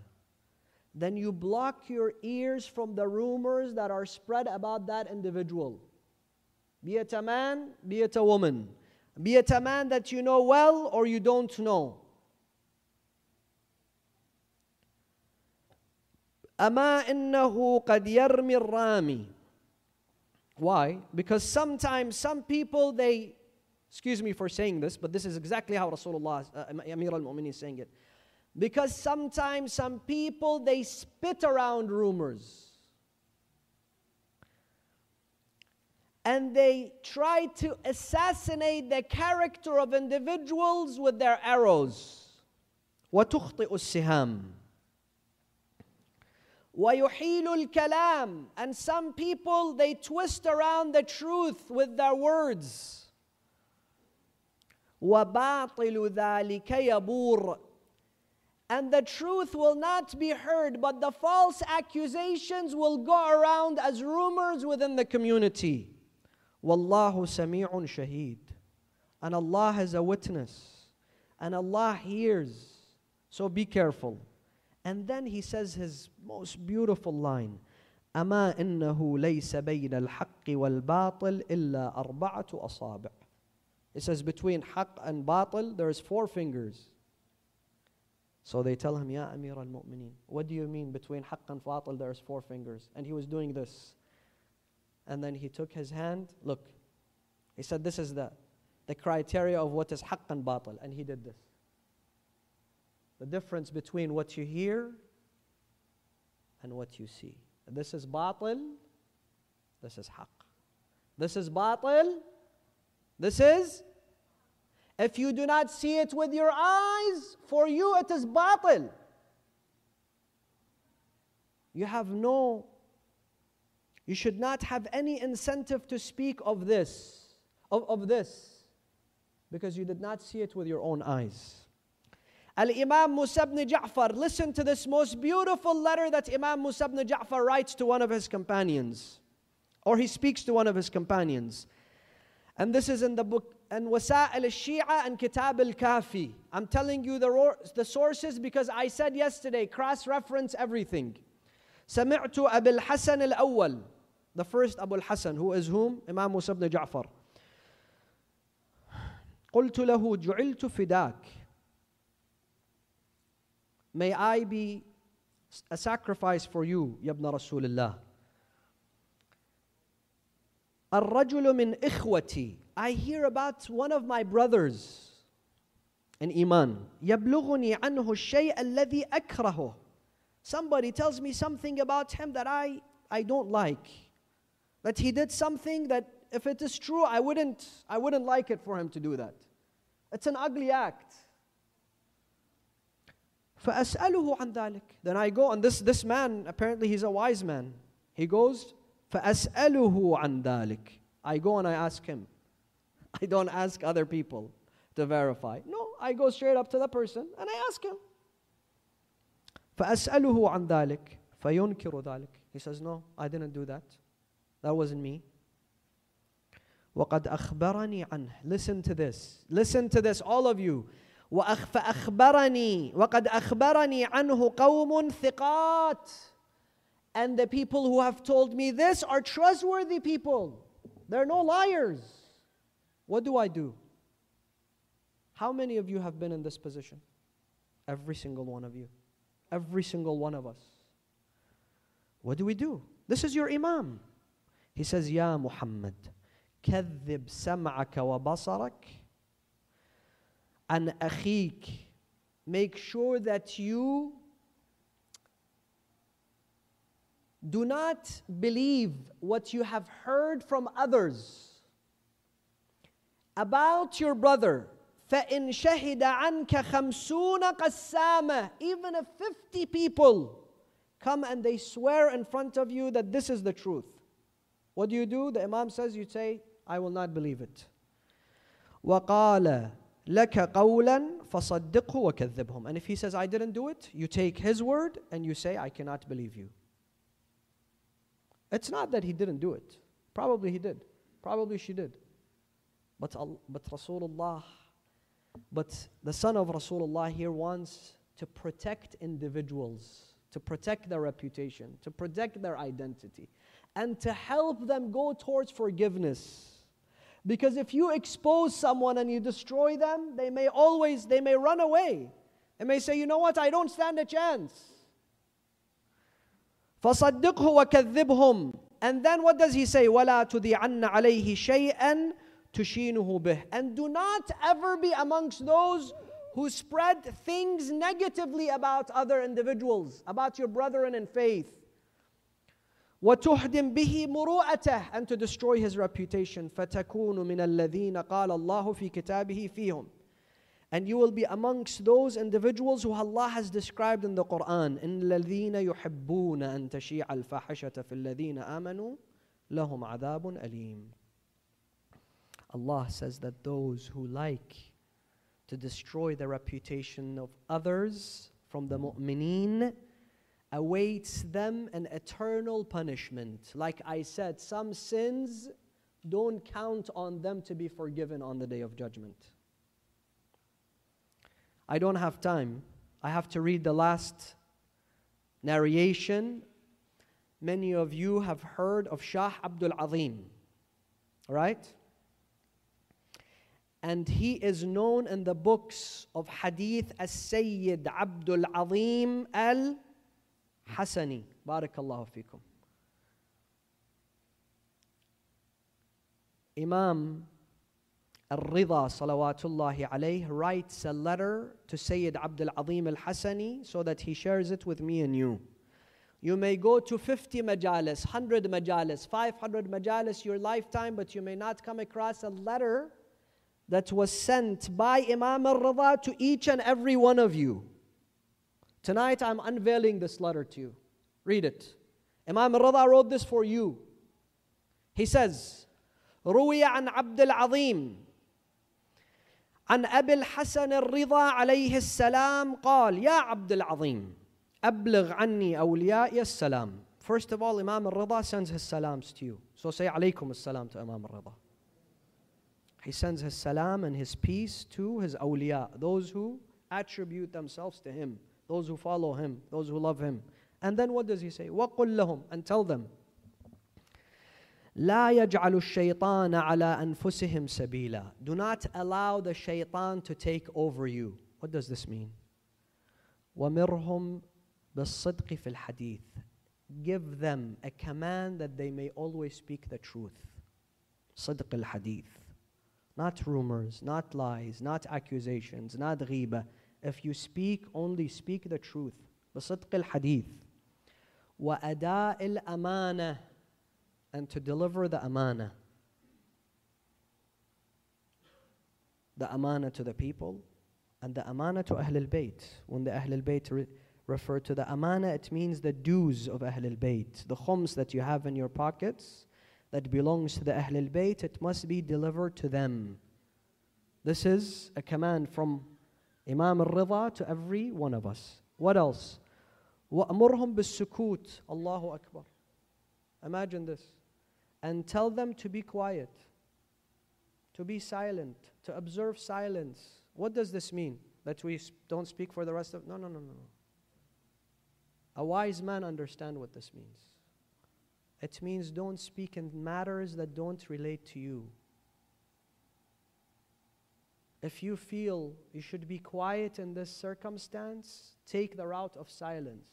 then you block your ears from the rumors that are spread about that individual. Be it a man, be it a woman. Be it a man that you know well or you don't know. أما إنه قد يرمي الرامي Why? Because sometimes some people they excuse me for saying this, but this is exactly how Rasulullah uh, Amir al-Mu'minin is saying it. Because sometimes some people they spit around rumors. And they try to assassinate the character of individuals with their arrows. وتخطئ السهام وَيُحِيلُ الْكَلَامِ And some people, they twist around the truth with their words. وَبَاطِلُ ذَلِكَ يَبُورُ And the truth will not be heard, but the false accusations will go around as rumors within the community. وَاللَّهُ سَمِيعٌ شَهِيدٌ And Allah is a witness. And Allah hears. So be careful. And then he says his most beautiful line أما إنه ليس بين الحق والباطل إلا أربعة أصابع It says between haq and batil there's four fingers. So they tell him, Ya Amir al-Mu'mineen, what do you mean between haq and batil there's four fingers? And he was doing this. And then he took his hand, look, he said this is the, the criteria of what is haq and batil. And he did this the difference between what you hear and what you see. This is batil, this is haqq. This is batil, this is. If you do not see it with your eyes, for you it is batil. You have no, you should not have any incentive to speak of this, of, of this, because you did not see it with your own eyes. Al Imam Musa ibn Ja'far, listen to this most beautiful letter that Imam Musa ibn Ja'far writes to one of his companions, or he speaks to one of his companions. And this is in the book, and Wasa'il al Shia and Kitab al Kafi. I'm telling you the, the sources because I said yesterday, cross reference everything. سمعت أبي الحسن الأول The first Abu al-Hasan, who is whom? Imam Musa ibn Ja'far. قلت له جعلت فداك May I be a sacrifice for you, يا ابن رسول الله. الرجل من إخوتي I hear about one of my brothers in Iman. يبلغني عنه الشيء الذي أكرهه. Somebody tells me something about him that I, I don't like. That he did something that if it is true, I wouldn't, I wouldn't like it for him to do that. It's an ugly act. فأسأله عن ذلك. Then I go, and this, this man, apparently he's a wise man. He goes, فأسأله عن ذلك. I go and I ask him. I don't ask other people to verify. No, I go straight up to the person and I ask him. فأسأله عن ذلك فينكر ذلك. He says, No, I didn't do that. That wasn't me. وقد أخبرني عنه. Listen to this. Listen to this, all of you. فأخبرني وقد أخبرني عنه قوم ثقات. And the people who have told me this are trustworthy people. They're no liars. What do I do? How many of you have been in this position? Every single one of you. Every single one of us. What do we do? This is your Imam. He says, Ya Muhammad, كذب سمعك وبصرك عن أخيك. Make sure that you do not believe what you have heard from others about your brother فإن شهد عنك خمسون قسامة even if 50 people come and they swear in front of you that this is the truth what do you do the imam says you say I will not believe it وقال لك قولا فصدقه وكذبهم and if he says I didn't do it you take his word and you say I cannot believe you it's not that he didn't do it probably he did probably she did but, but Rasulullah but the son of Rasulullah here wants to protect individuals, to protect their reputation, to protect their identity, and to help them go towards forgiveness. Because if you expose someone and you destroy them, they may always, they may run away. They may say, you know what, I don't stand a chance. فصدقه وكذبهم and then what does he say ولا تذيعن عليه شيئا تشينه به and do not ever be amongst those who spread things negatively about other individuals about your brethren in faith وتهدم به مروءته and to destroy his reputation فتكون من الذين قال الله في كتابه فيهم and you will be amongst those individuals who Allah has described in the Quran إن الذين يحبون أن تشيع الفاحشة في الذين آمنوا لهم عذاب أليم Allah says that those who like to destroy the reputation of others from the mu'mineen awaits them an eternal punishment. Like I said, some sins don't count on them to be forgiven on the day of judgment. I don't have time. I have to read the last narration. Many of you have heard of Shah Abdul Azim, right? and he is known in the books of hadith as Sayyid Abdul Azim al Hasani. Barakallahu fikum. Imam Al-Rida salawatullahi alayh writes a letter to Sayyid Abdul Azim al-Hasani so that he shares it with me and you. You may go to 50 majalis, 100 majalis, 500 majalis your lifetime, but you may not come across a letter that was sent by Imam al Rida to each and every one of you. Tonight I'm unveiling this letter to you. Read it. Imam Rida wrote this for you. He says, روي عن عبد العظيم عن أبي الحسن الرضا عليه السلام قال يا عبد العظيم أبلغ عني أوليائي السلام First of all, Imam al-Rida sends his salams to you. So say alaykum as-salam to Imam al-Rida. He sends his salam and his peace to his awliya, those who attribute themselves to him those who follow him, those who love him. And then what does he say? وَقُلْ لَهُمْ And tell them, لا يجعل الشيطان على أنفسهم سبيلا Do not allow the shaitan to take over you. What does this mean? ومرهم بالصدق في الحديث Give them a command that they may always speak the truth. صدق الحديث not rumors, not lies, not accusations, not ghiba. If you speak, only speak the truth. بصدق الحديث وأداء الأمانة and to deliver the amana. The amana to the people and the amana to Ahl al-Bayt. When the Ahl al-Bayt re- refer to the amana, it means the dues of Ahl al-Bayt. The khums that you have in your pockets, that belongs to the Ahlul Bayt, it must be delivered to them. This is a command from Imam al-Rida to every one of us. What else? وَأْمُرْهُمْ بِالسُّكُوتِ Allahu Akbar. Imagine this. And tell them to be quiet, to be silent, to observe silence. What does this mean? That we don't speak for the rest of... No, no, no, no. A wise man understand what this means. It means don't speak in matters that don't relate to you. If you feel you should be quiet in this circumstance, take the route of silence.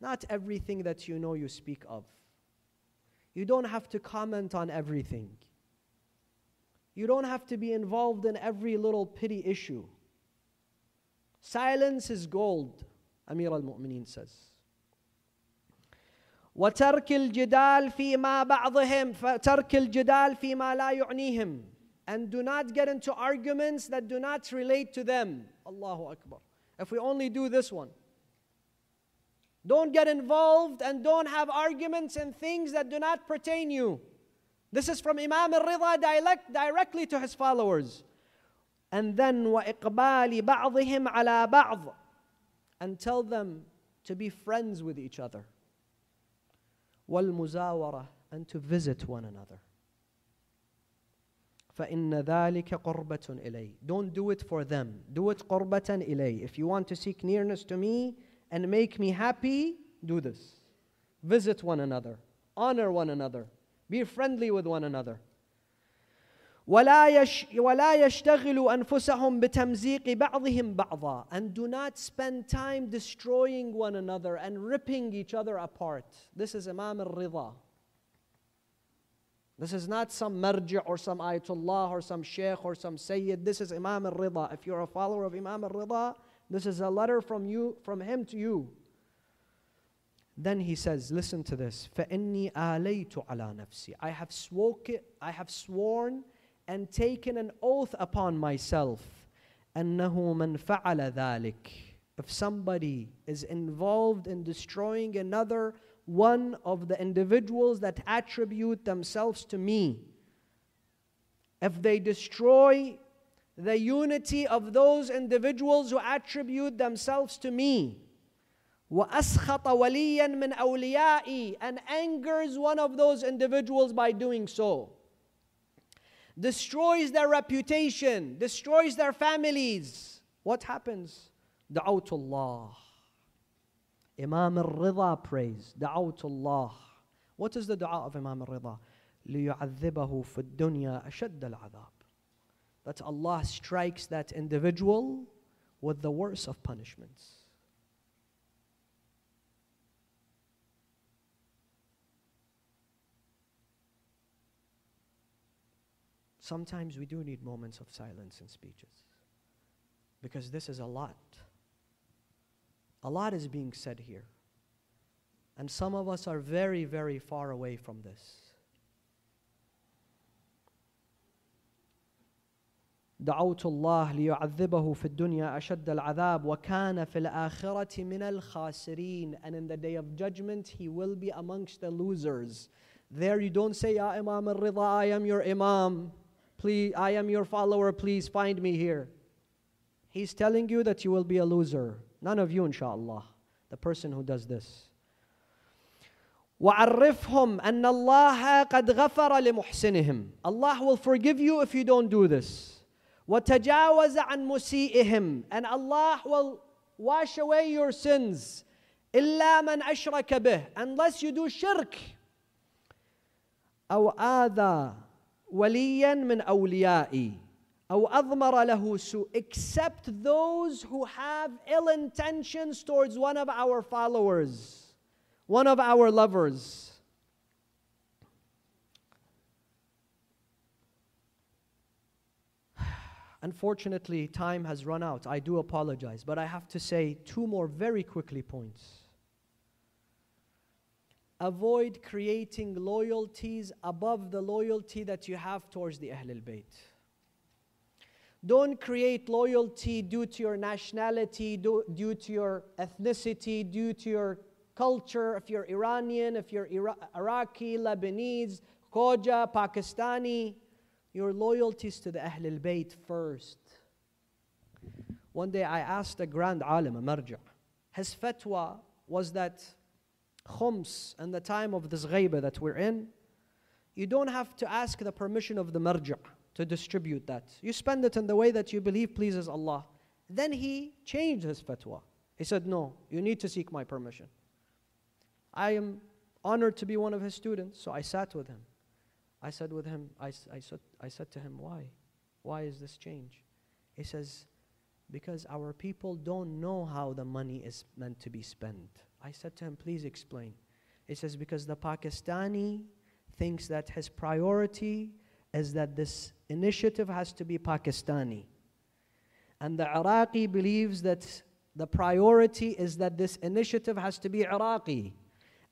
Not everything that you know you speak of. You don't have to comment on everything. You don't have to be involved in every little petty issue. Silence is gold, Amir al Mu'mineen says. وترك الجدال فيما بعضهم فترك الجدال فيما لا يعنيهم and do not get into arguments that do not relate to them. Allahu Akbar. If we only do this one. Don't get involved and don't have arguments and things that do not pertain you. This is from Imam al-Rida direct, directly to his followers. And then وَإِقْبَالِ بَعْضِهِمْ عَلَى بَعْضٍ And tell them to be friends with each other. وَالْمُزَاوَرَةِ And to visit one another. فإن ذلك قربة إلي Don't do it for them. Do it قربة إلي. If you want to seek nearness to me and make me happy, do this. Visit one another. Honor one another. Be friendly with one another. ولا يش ولا يشتغلوا أنفسهم بتمزيق بعضهم بعضا and do not spend time destroying one another and ripping each other apart. This is Imam al-Rida. This is not some marji' or some ayatollah or some sheikh or some sayyid. This is Imam al-Rida. If you're a follower of Imam al-Rida, this is a letter from you, from him to you. Then he says, listen to this. فَإِنِّي آلَيْتُ عَلَى نَفْسِي I have, swoke, I have sworn and taken an oath upon myself. أَنَّهُ مَنْ فَعَلَ ذَلِكَ If somebody is involved in destroying another one of the individuals that attribute themselves to me. If they destroy the unity of those individuals who attribute themselves to me, وأسخط وليا من أوليائي and angers one of those individuals by doing so destroys their reputation destroys their families what happens دعوت الله Imam al-Rida prays, Da'awtullah. What is the dua of Imam al-Rida? لِيُعَذِّبَهُ فِي الدُّنْيَا أَشَدَّ الْعَذَابِ That Allah strikes that individual with the worst of punishments. Sometimes we do need moments of silence in speeches because this is a lot. A lot is being said here. And some of us are very, very far away from this. دعوت الله ليعذبه في الدنيا أشد العذاب وكان في الآخرة من الخاسرين and in the day of judgment he will be amongst the losers there you don't say Ya Imam al-Rida I am your Imam please I am your follower please find me here he's telling you that you will be a loser None of you, inshallah, the person who does this. وعرفهم أن الله قد غفر لمحسنهم Allah will forgive you if you don't do this وتجاوز عن مسيئهم and Allah will wash away your sins إلا من أشرك به unless you do shirk أو آذى وليا من أوليائي أو أضمر له سوء except those who have ill intentions towards one of our followers, one of our lovers. Unfortunately, time has run out. I do apologize, but I have to say two more very quickly points. Avoid creating loyalties above the loyalty that you have towards the Ahlul Bayt. Don't create loyalty due to your nationality, due, due to your ethnicity, due to your culture. If you're Iranian, if you're Ira- Iraqi, Lebanese, Khoja, Pakistani, your loyalties to the Ahlul Bayt first. One day I asked a grand alim, a marja, his fatwa was that khums and the time of this ghaiba that we're in, you don't have to ask the permission of the marja to distribute that. You spend it in the way that you believe pleases Allah. Then he changed his fatwa. He said, No, you need to seek my permission. I am honored to be one of his students, so I sat with him. I said with him, I, I, said, I said to him, Why? Why is this change? He says, Because our people don't know how the money is meant to be spent. I said to him, Please explain. He says, Because the Pakistani thinks that his priority is that this initiative has to be Pakistani. And the Iraqi believes that the priority is that this initiative has to be Iraqi.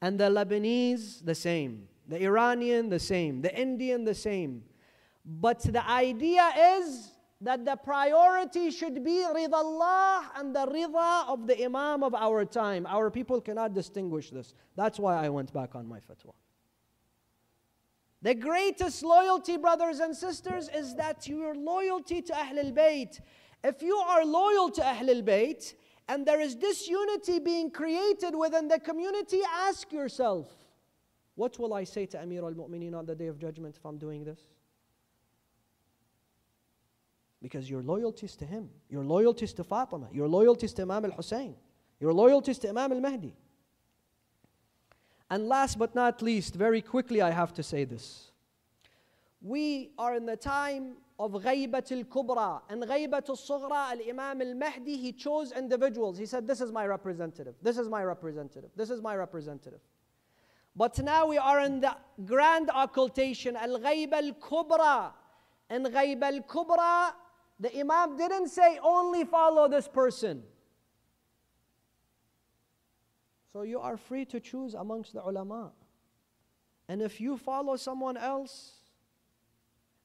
And the Lebanese, the same. The Iranian, the same. The Indian, the same. But the idea is that the priority should be Rida Allah and the Rida of the Imam of our time. Our people cannot distinguish this. That's why I went back on my fatwa. The greatest loyalty, brothers and sisters, is that your loyalty to Ahlul Bayt. If you are loyal to Ahlul Bayt and there is disunity being created within the community, ask yourself, what will I say to Amir al Mu'mineen on the day of judgment if I'm doing this? Because your loyalty is to him, your loyalty is to Fatima, your loyalty is to Imam al Hussein, your loyalty is to Imam al Mahdi. And last but not least, very quickly, I have to say this. We are in the time of al Kubra and Al Imam al Mahdi. He chose individuals. He said, This is my representative, this is my representative, this is my representative. But now we are in the grand occultation, al Kubra. And al Kubra, the Imam didn't say only follow this person. So you are free to choose amongst the ulama. And if you follow someone else,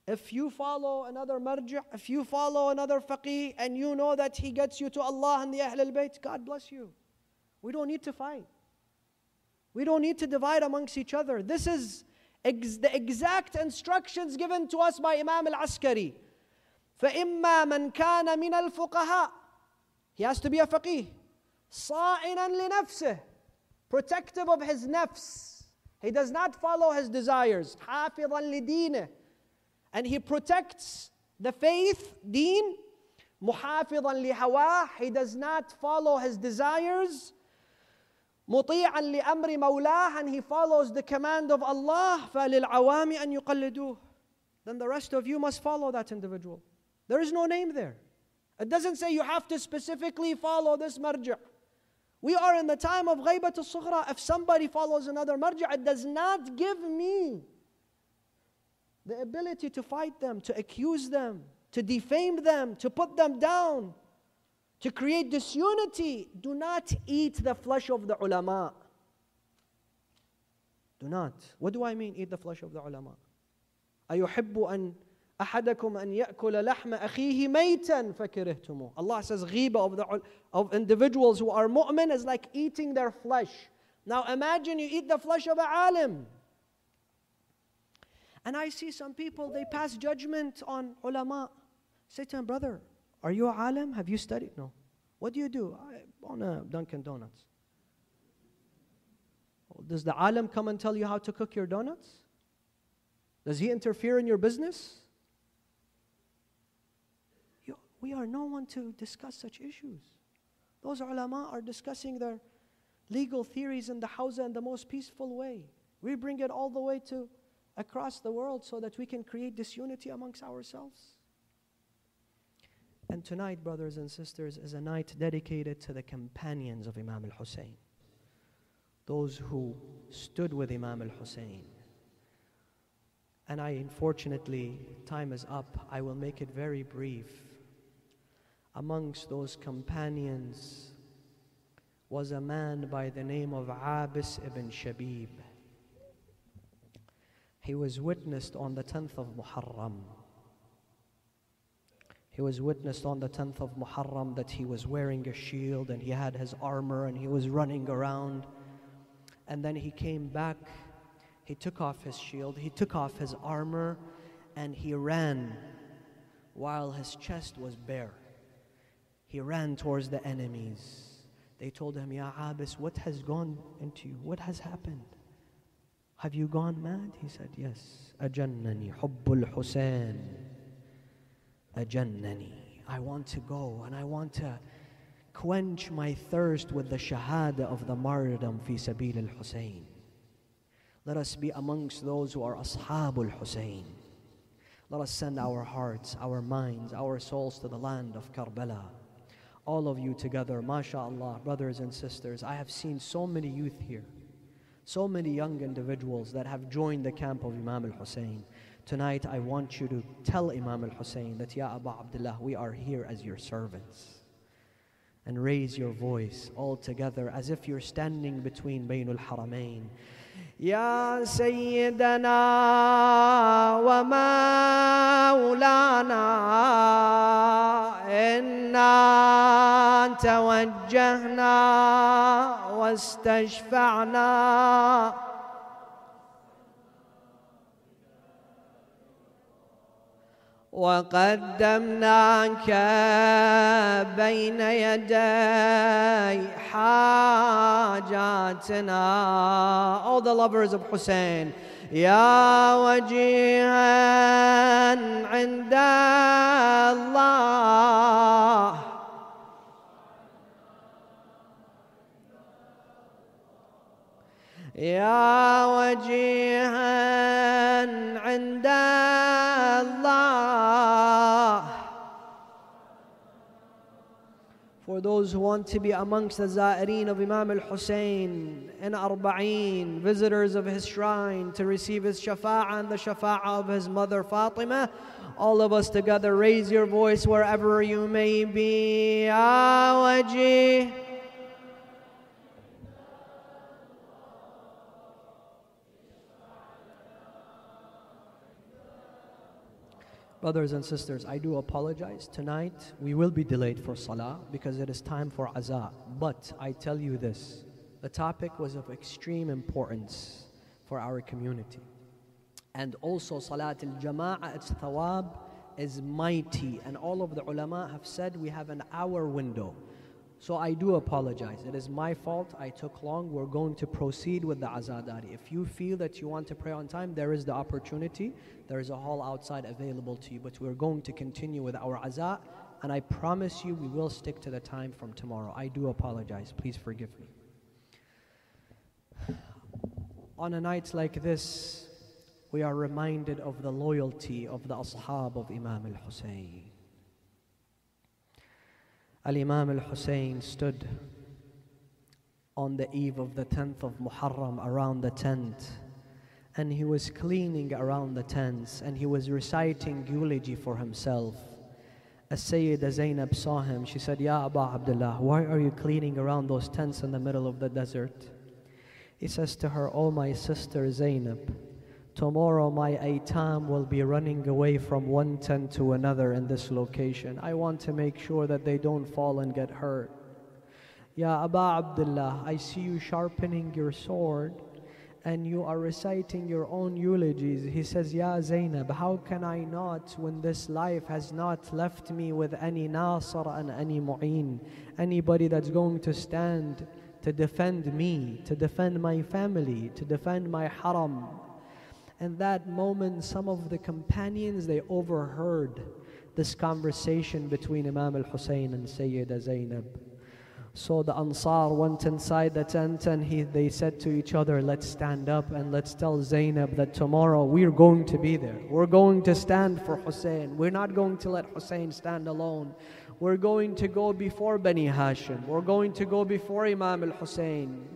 if you follow another marji', if you follow another faqih, and you know that he gets you to Allah and the Ahl al Bayt, God bless you. We don't need to fight. We don't need to divide amongst each other. This is ex- the exact instructions given to us by Imam al Askari. فإما من كان من الفقهاء He has to be a faqih. صائنا لنفسه protective of his nafs. He does not follow his desires. حافظا لدينه. And he protects the faith, deen. محافظا لهواه. He does not follow his desires. مطيعا لأمر مولاه. And he follows the command of Allah. فللعوام أن يقلدوه. Then the rest of you must follow that individual. There is no name there. It doesn't say you have to specifically follow this marja'. We are in the time of ghaybat al-sughra. If somebody follows another marja', it does not give me the ability to fight them, to accuse them, to defame them, to put them down, to create disunity. Do not eat the flesh of the ulama. Do not. What do I mean, eat the flesh of the ulama? أيحب أن أحدكم أن يأكل لحم أخيه ميتا فكرهتموه Allah says ghiba of, the, of individuals who are mu'min is like eating their flesh. Now imagine you eat the flesh of a alim. And I see some people, they pass judgment on ulama. Say to him, brother, are you a alim? Have you studied? No. What do you do? I own a Dunkin' Donuts. Does the alim come and tell you how to cook your donuts? Does he interfere in your business? We are no one to discuss such issues. Those ulama are discussing their legal theories in the house in the most peaceful way. We bring it all the way to across the world so that we can create disunity amongst ourselves. And tonight, brothers and sisters, is a night dedicated to the companions of Imam al Hussein, those who stood with Imam al Hussein. And I, unfortunately, time is up. I will make it very brief amongst those companions was a man by the name of Abis ibn Shabib. He was witnessed on the 10th of Muharram. He was witnessed on the 10th of Muharram that he was wearing a shield and he had his armor and he was running around. And then he came back. He took off his shield, he took off his armor, and he ran while his chest was bare. He ran towards the enemies. They told him, Ya Abbas, what has gone into you? What has happened? Have you gone mad? He said, Yes. Ajannani hubbul Hussein. Ajannani. I want to go and I want to quench my thirst with the shahada of the martyrdom fi sabil al Hussein. Let us be amongst those who are ashabul Hussein. Let us send our hearts, our minds, our souls to the land of Karbala. All of you together, mashallah, brothers and sisters. I have seen so many youth here, so many young individuals that have joined the camp of Imam al Hussein. Tonight, I want you to tell Imam al Hussein that, Ya Abdullah, we are here as your servants and raise your voice all together as if you're standing between Bainul Haramain. يا سيدنا ومولانا إنا توجهنا واستشفعنا وقدمناك بين يدي حاجاتنا. All the lovers of Hussein يا وجيها عند الله. يا وجيها عند for those who want to be amongst the Za'ireen of Imam al Hussein and Arba'een, visitors of his shrine to receive his shafa'ah and the shafa'ah of his mother Fatima. All of us together, raise your voice wherever you may be. Awaji. Brothers and sisters, I do apologize. Tonight we will be delayed for Salah because it is time for Azah. But I tell you this the topic was of extreme importance for our community. And also, Salat al Jama'ah, its thawab is mighty. And all of the ulama have said we have an hour window. So I do apologize. It is my fault. I took long. We're going to proceed with the azadari. If you feel that you want to pray on time, there is the opportunity. There is a hall outside available to you. But we're going to continue with our azah. And I promise you, we will stick to the time from tomorrow. I do apologize. Please forgive me. On a night like this, we are reminded of the loyalty of the ashab of Imam al Hussein. Al Imam al Hussein stood on the eve of the 10th of Muharram around the tent and he was cleaning around the tents and he was reciting eulogy for himself. As Sayyidah Zainab saw him, she said, Ya Abu Abdullah, why are you cleaning around those tents in the middle of the desert? He says to her, Oh, my sister Zainab, Tomorrow my aitam will be running away from one tent to another in this location. I want to make sure that they don't fall and get hurt. Ya Aba Abdullah, I see you sharpening your sword and you are reciting your own eulogies. He says, Ya Zainab, how can I not when this life has not left me with any nasr and any mu'in, anybody that's going to stand to defend me, to defend my family, to defend my haram, and that moment, some of the companions, they overheard this conversation between Imam al-Hussein and Sayyida Zainab. So the Ansar went inside the tent and he, they said to each other, let's stand up and let's tell Zainab that tomorrow we're going to be there. We're going to stand for Hussein. We're not going to let Hussein stand alone. We're going to go before Bani Hashim. We're going to go before Imam al-Hussein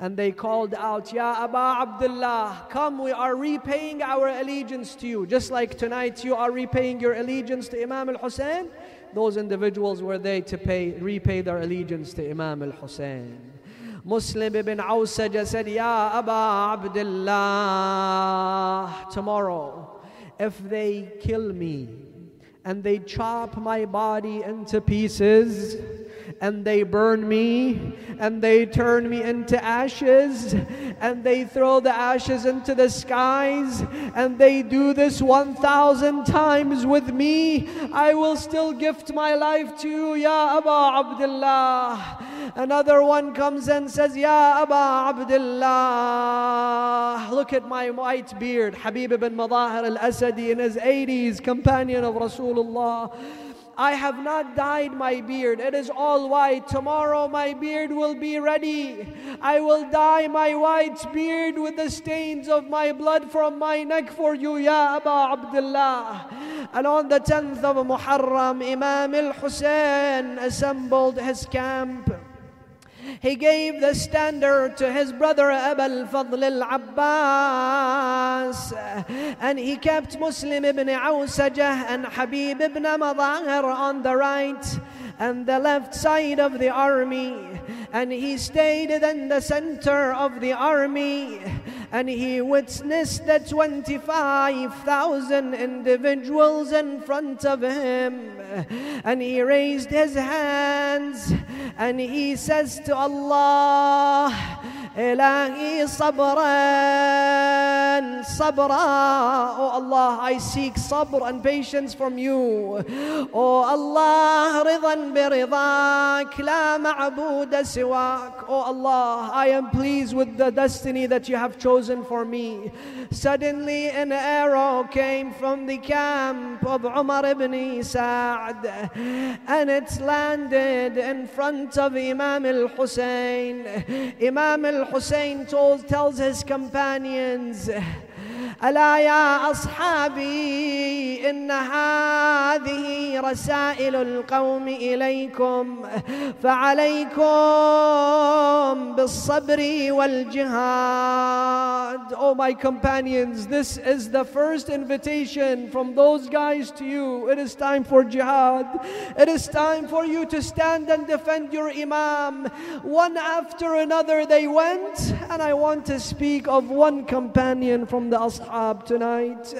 and they called out, Ya Aba Abdullah, come, we are repaying our allegiance to you. Just like tonight you are repaying your allegiance to Imam al Hussein, those individuals were they to pay, repay their allegiance to Imam al Hussein. Muslim ibn Awsaja said, Ya Aba Abdullah, tomorrow, if they kill me and they chop my body into pieces, and they burn me and they turn me into ashes and they throw the ashes into the skies and they do this 1,000 times with me, I will still gift my life to you, Ya Aba Abdullah. Another one comes and says, Ya Aba Abdullah, look at my white beard. Habib ibn Madahir al-Asadi in his 80s, companion of Rasulullah. I have not dyed my beard. It is all white. Tomorrow my beard will be ready. I will dye my white beard with the stains of my blood from my neck for you, Ya Aba Abdullah. And on the 10th of Muharram, Imam al Hussein assembled his camp. He gave the standard to his brother Abul Fadl al Abbas, and he kept Muslim ibn Awsajah and Habib ibn Madahir on the right and the left side of the army, and he stayed in the center of the army, and he witnessed the 25,000 individuals in front of him, and he raised his hands and he says to Allah, ilahi oh Allah I seek sabr and patience from you. Oh Allah oh Allah I am pleased with the destiny that you have chosen for me. Suddenly an arrow came from the camp of Umar ibn Sa'd and it landed in front of Imam al-Hussein Imam al-Hussein told, tells his companions ألا يا أصحابي إن هذه رسائل القوم إليكم فعليكم بالصبر والجهاد Oh my companions, this is the first invitation from those guys to you. It is time for jihad. It is time for you to stand and defend your imam. One after another they went and I want to speak of one companion from the ashab tonight.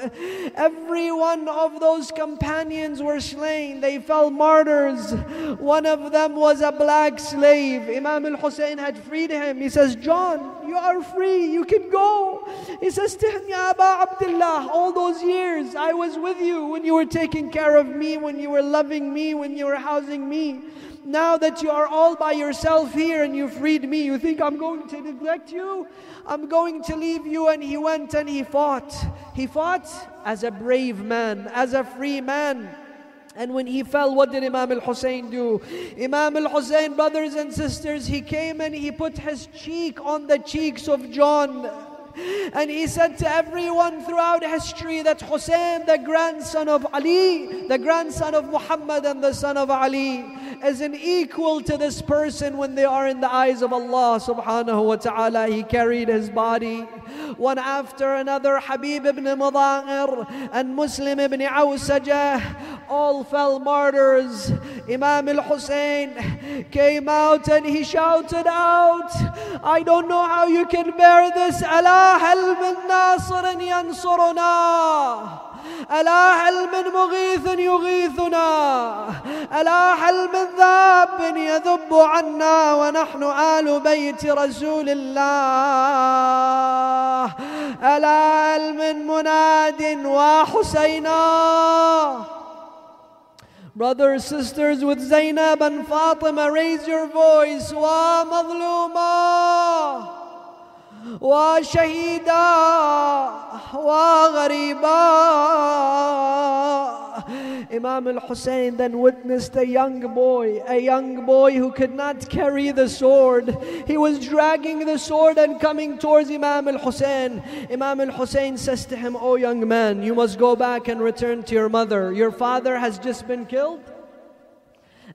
Every one of those companions were slain. They fell martyrs. One of them was a black slave. Imam al-Hussein had freed him. He says, John, you are free. You can go. He says to Ya Aba Abdullah, all those years I was with you when you were taking care of me, when you were loving me, when you were housing me. Now that you are all by yourself here and you freed me, you think I'm going to neglect you? I'm going to leave you. And he went and he fought. He fought as a brave man, as a free man. And when he fell, what did Imam al Hussein do? Imam al Hussein, brothers and sisters, he came and he put his cheek on the cheeks of John. And he said to everyone throughout history that Hussein, the grandson of Ali, the grandson of Muhammad, and the son of Ali, is an equal to this person when they are in the eyes of Allah subhanahu wa ta'ala. He carried his body one after another. Habib ibn Madahir and Muslim ibn Awsajah all fell martyrs. Imam al Hussein came out and he shouted out, I don't know how you can bear this. Allah هل من ناصر ينصرنا ألا هل من مغيث يغيثنا ألا هل من ذاب يذب عنا ونحن آل بيت رسول الله ألا هل من مناد وحسينا Brothers, sisters, with Zainab and Fatima, raise your voice. Wa madluma, wa shahida, wa ghariba. Imam al-Hussein then witnessed a young boy, a young boy who could not carry the sword. He was dragging the sword and coming towards Imam al-Hussein. Imam al-Hussein says to him, Oh young man, you must go back and return to your mother. Your father has just been killed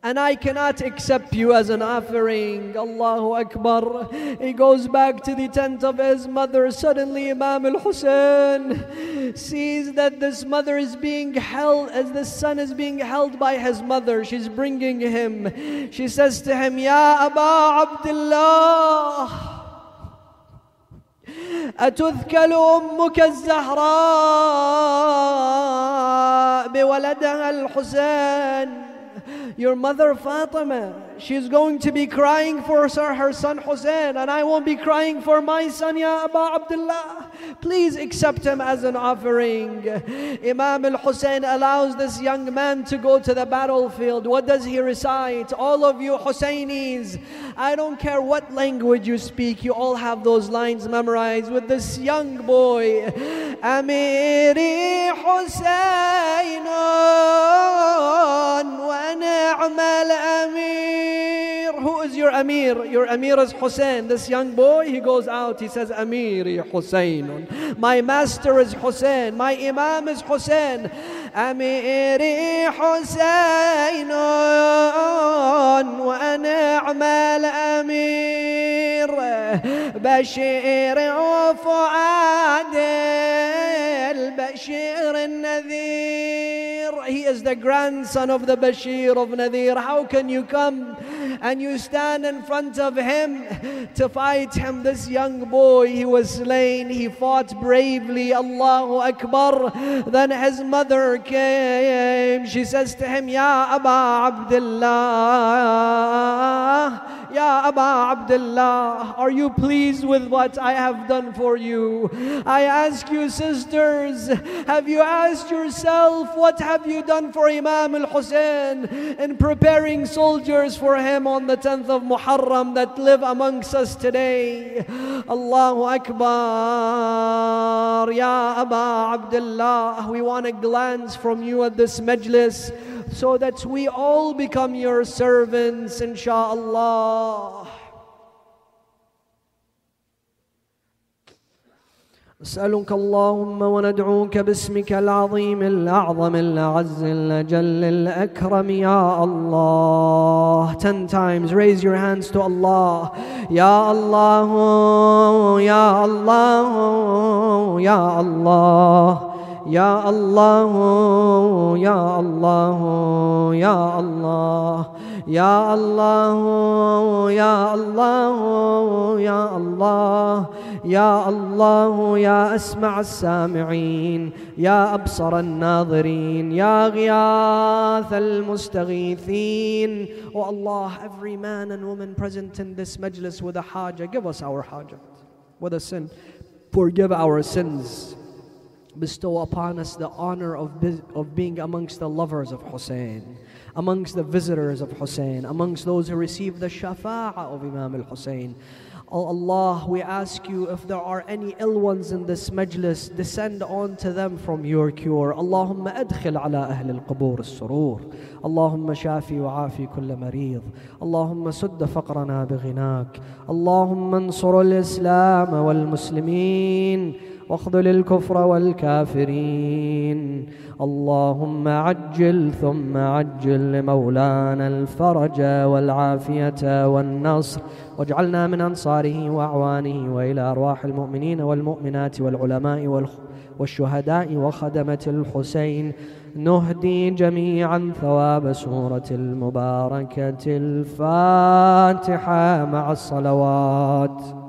and I cannot accept you as an offering. Allahu Akbar. He goes back to the tent of his mother. Suddenly, Imam al Hussein sees that this mother is being held, as the son is being held by his mother. She's bringing him. She says to him, Ya Aba Abdullah. أتذكل أمك الزهراء بولدها الحسين your mother Fatima, she's going to be crying for her son Hussein, and I won't be crying for my son, Ya Aba Abdullah. Please accept him as an offering. Imam al Hussein allows this young man to go to the battlefield. What does he recite? All of you Husseinis, I don't care what language you speak, you all have those lines memorized with this young boy. Amiri Hussein Amal Amir. Who is your Amir? Your Amir is Hussein. This young boy, he goes out, he says, Amiri Hussein. My master is Hussein. My Imam is Hussein. أميري حسين ونعم الأمير بشير وفؤاد البشير النذير He is the grandson of the Bashir of Nadir. How can you come and you stand in front of him to fight him? This young boy, he was slain. He fought bravely. Allahu Akbar. Then his mother كيمشي سستهم يا أبا عبد الله. Ya Aba Abdullah, are you pleased with what I have done for you? I ask you, sisters, have you asked yourself, what have you done for Imam al Hussein in preparing soldiers for him on the 10th of Muharram that live amongst us today? Allahu Akbar, Ya Aba Abdullah, we want a glance from you at this majlis so that we all become your servants, inshallah. نسألك اللهم وندعوك باسمك العظيم الأعظم الأعز الأجل الأكرم يا الله Ten times raise your hands to Allah يا الله يا الله يا الله يا الله يا الله يا الله يا الله يا الله يا الله يا الله يا أسمع السامعين يا أبصر الناظرين يا غياث المستغيثين. Oh Allah every man and woman present in this majlis with a haja give us our haja. With a sin forgive our sins. bestow upon us the honor of, of being amongst the lovers of Hussein, amongst the visitors of Hussein, amongst those who receive the shafa'a of Imam al Hussein. Oh Allah, we ask you if there are any ill ones in this majlis, descend on to them from your cure. Allahumma adkhil ala ahl al-qubur al-surur. Allahumma shafi wa afi kull marid. Allahumma sudda faqrana bighinak. Allahumma ansur al-islam wal-muslimin. واخذل الكفر والكافرين. اللهم عجل ثم عجل لمولانا الفرج والعافية والنصر. واجعلنا من أنصاره وأعوانه وإلى أرواح المؤمنين والمؤمنات والعلماء والشهداء وخدمة الحسين. نهدي جميعا ثواب سورة المباركة الفاتحة مع الصلوات.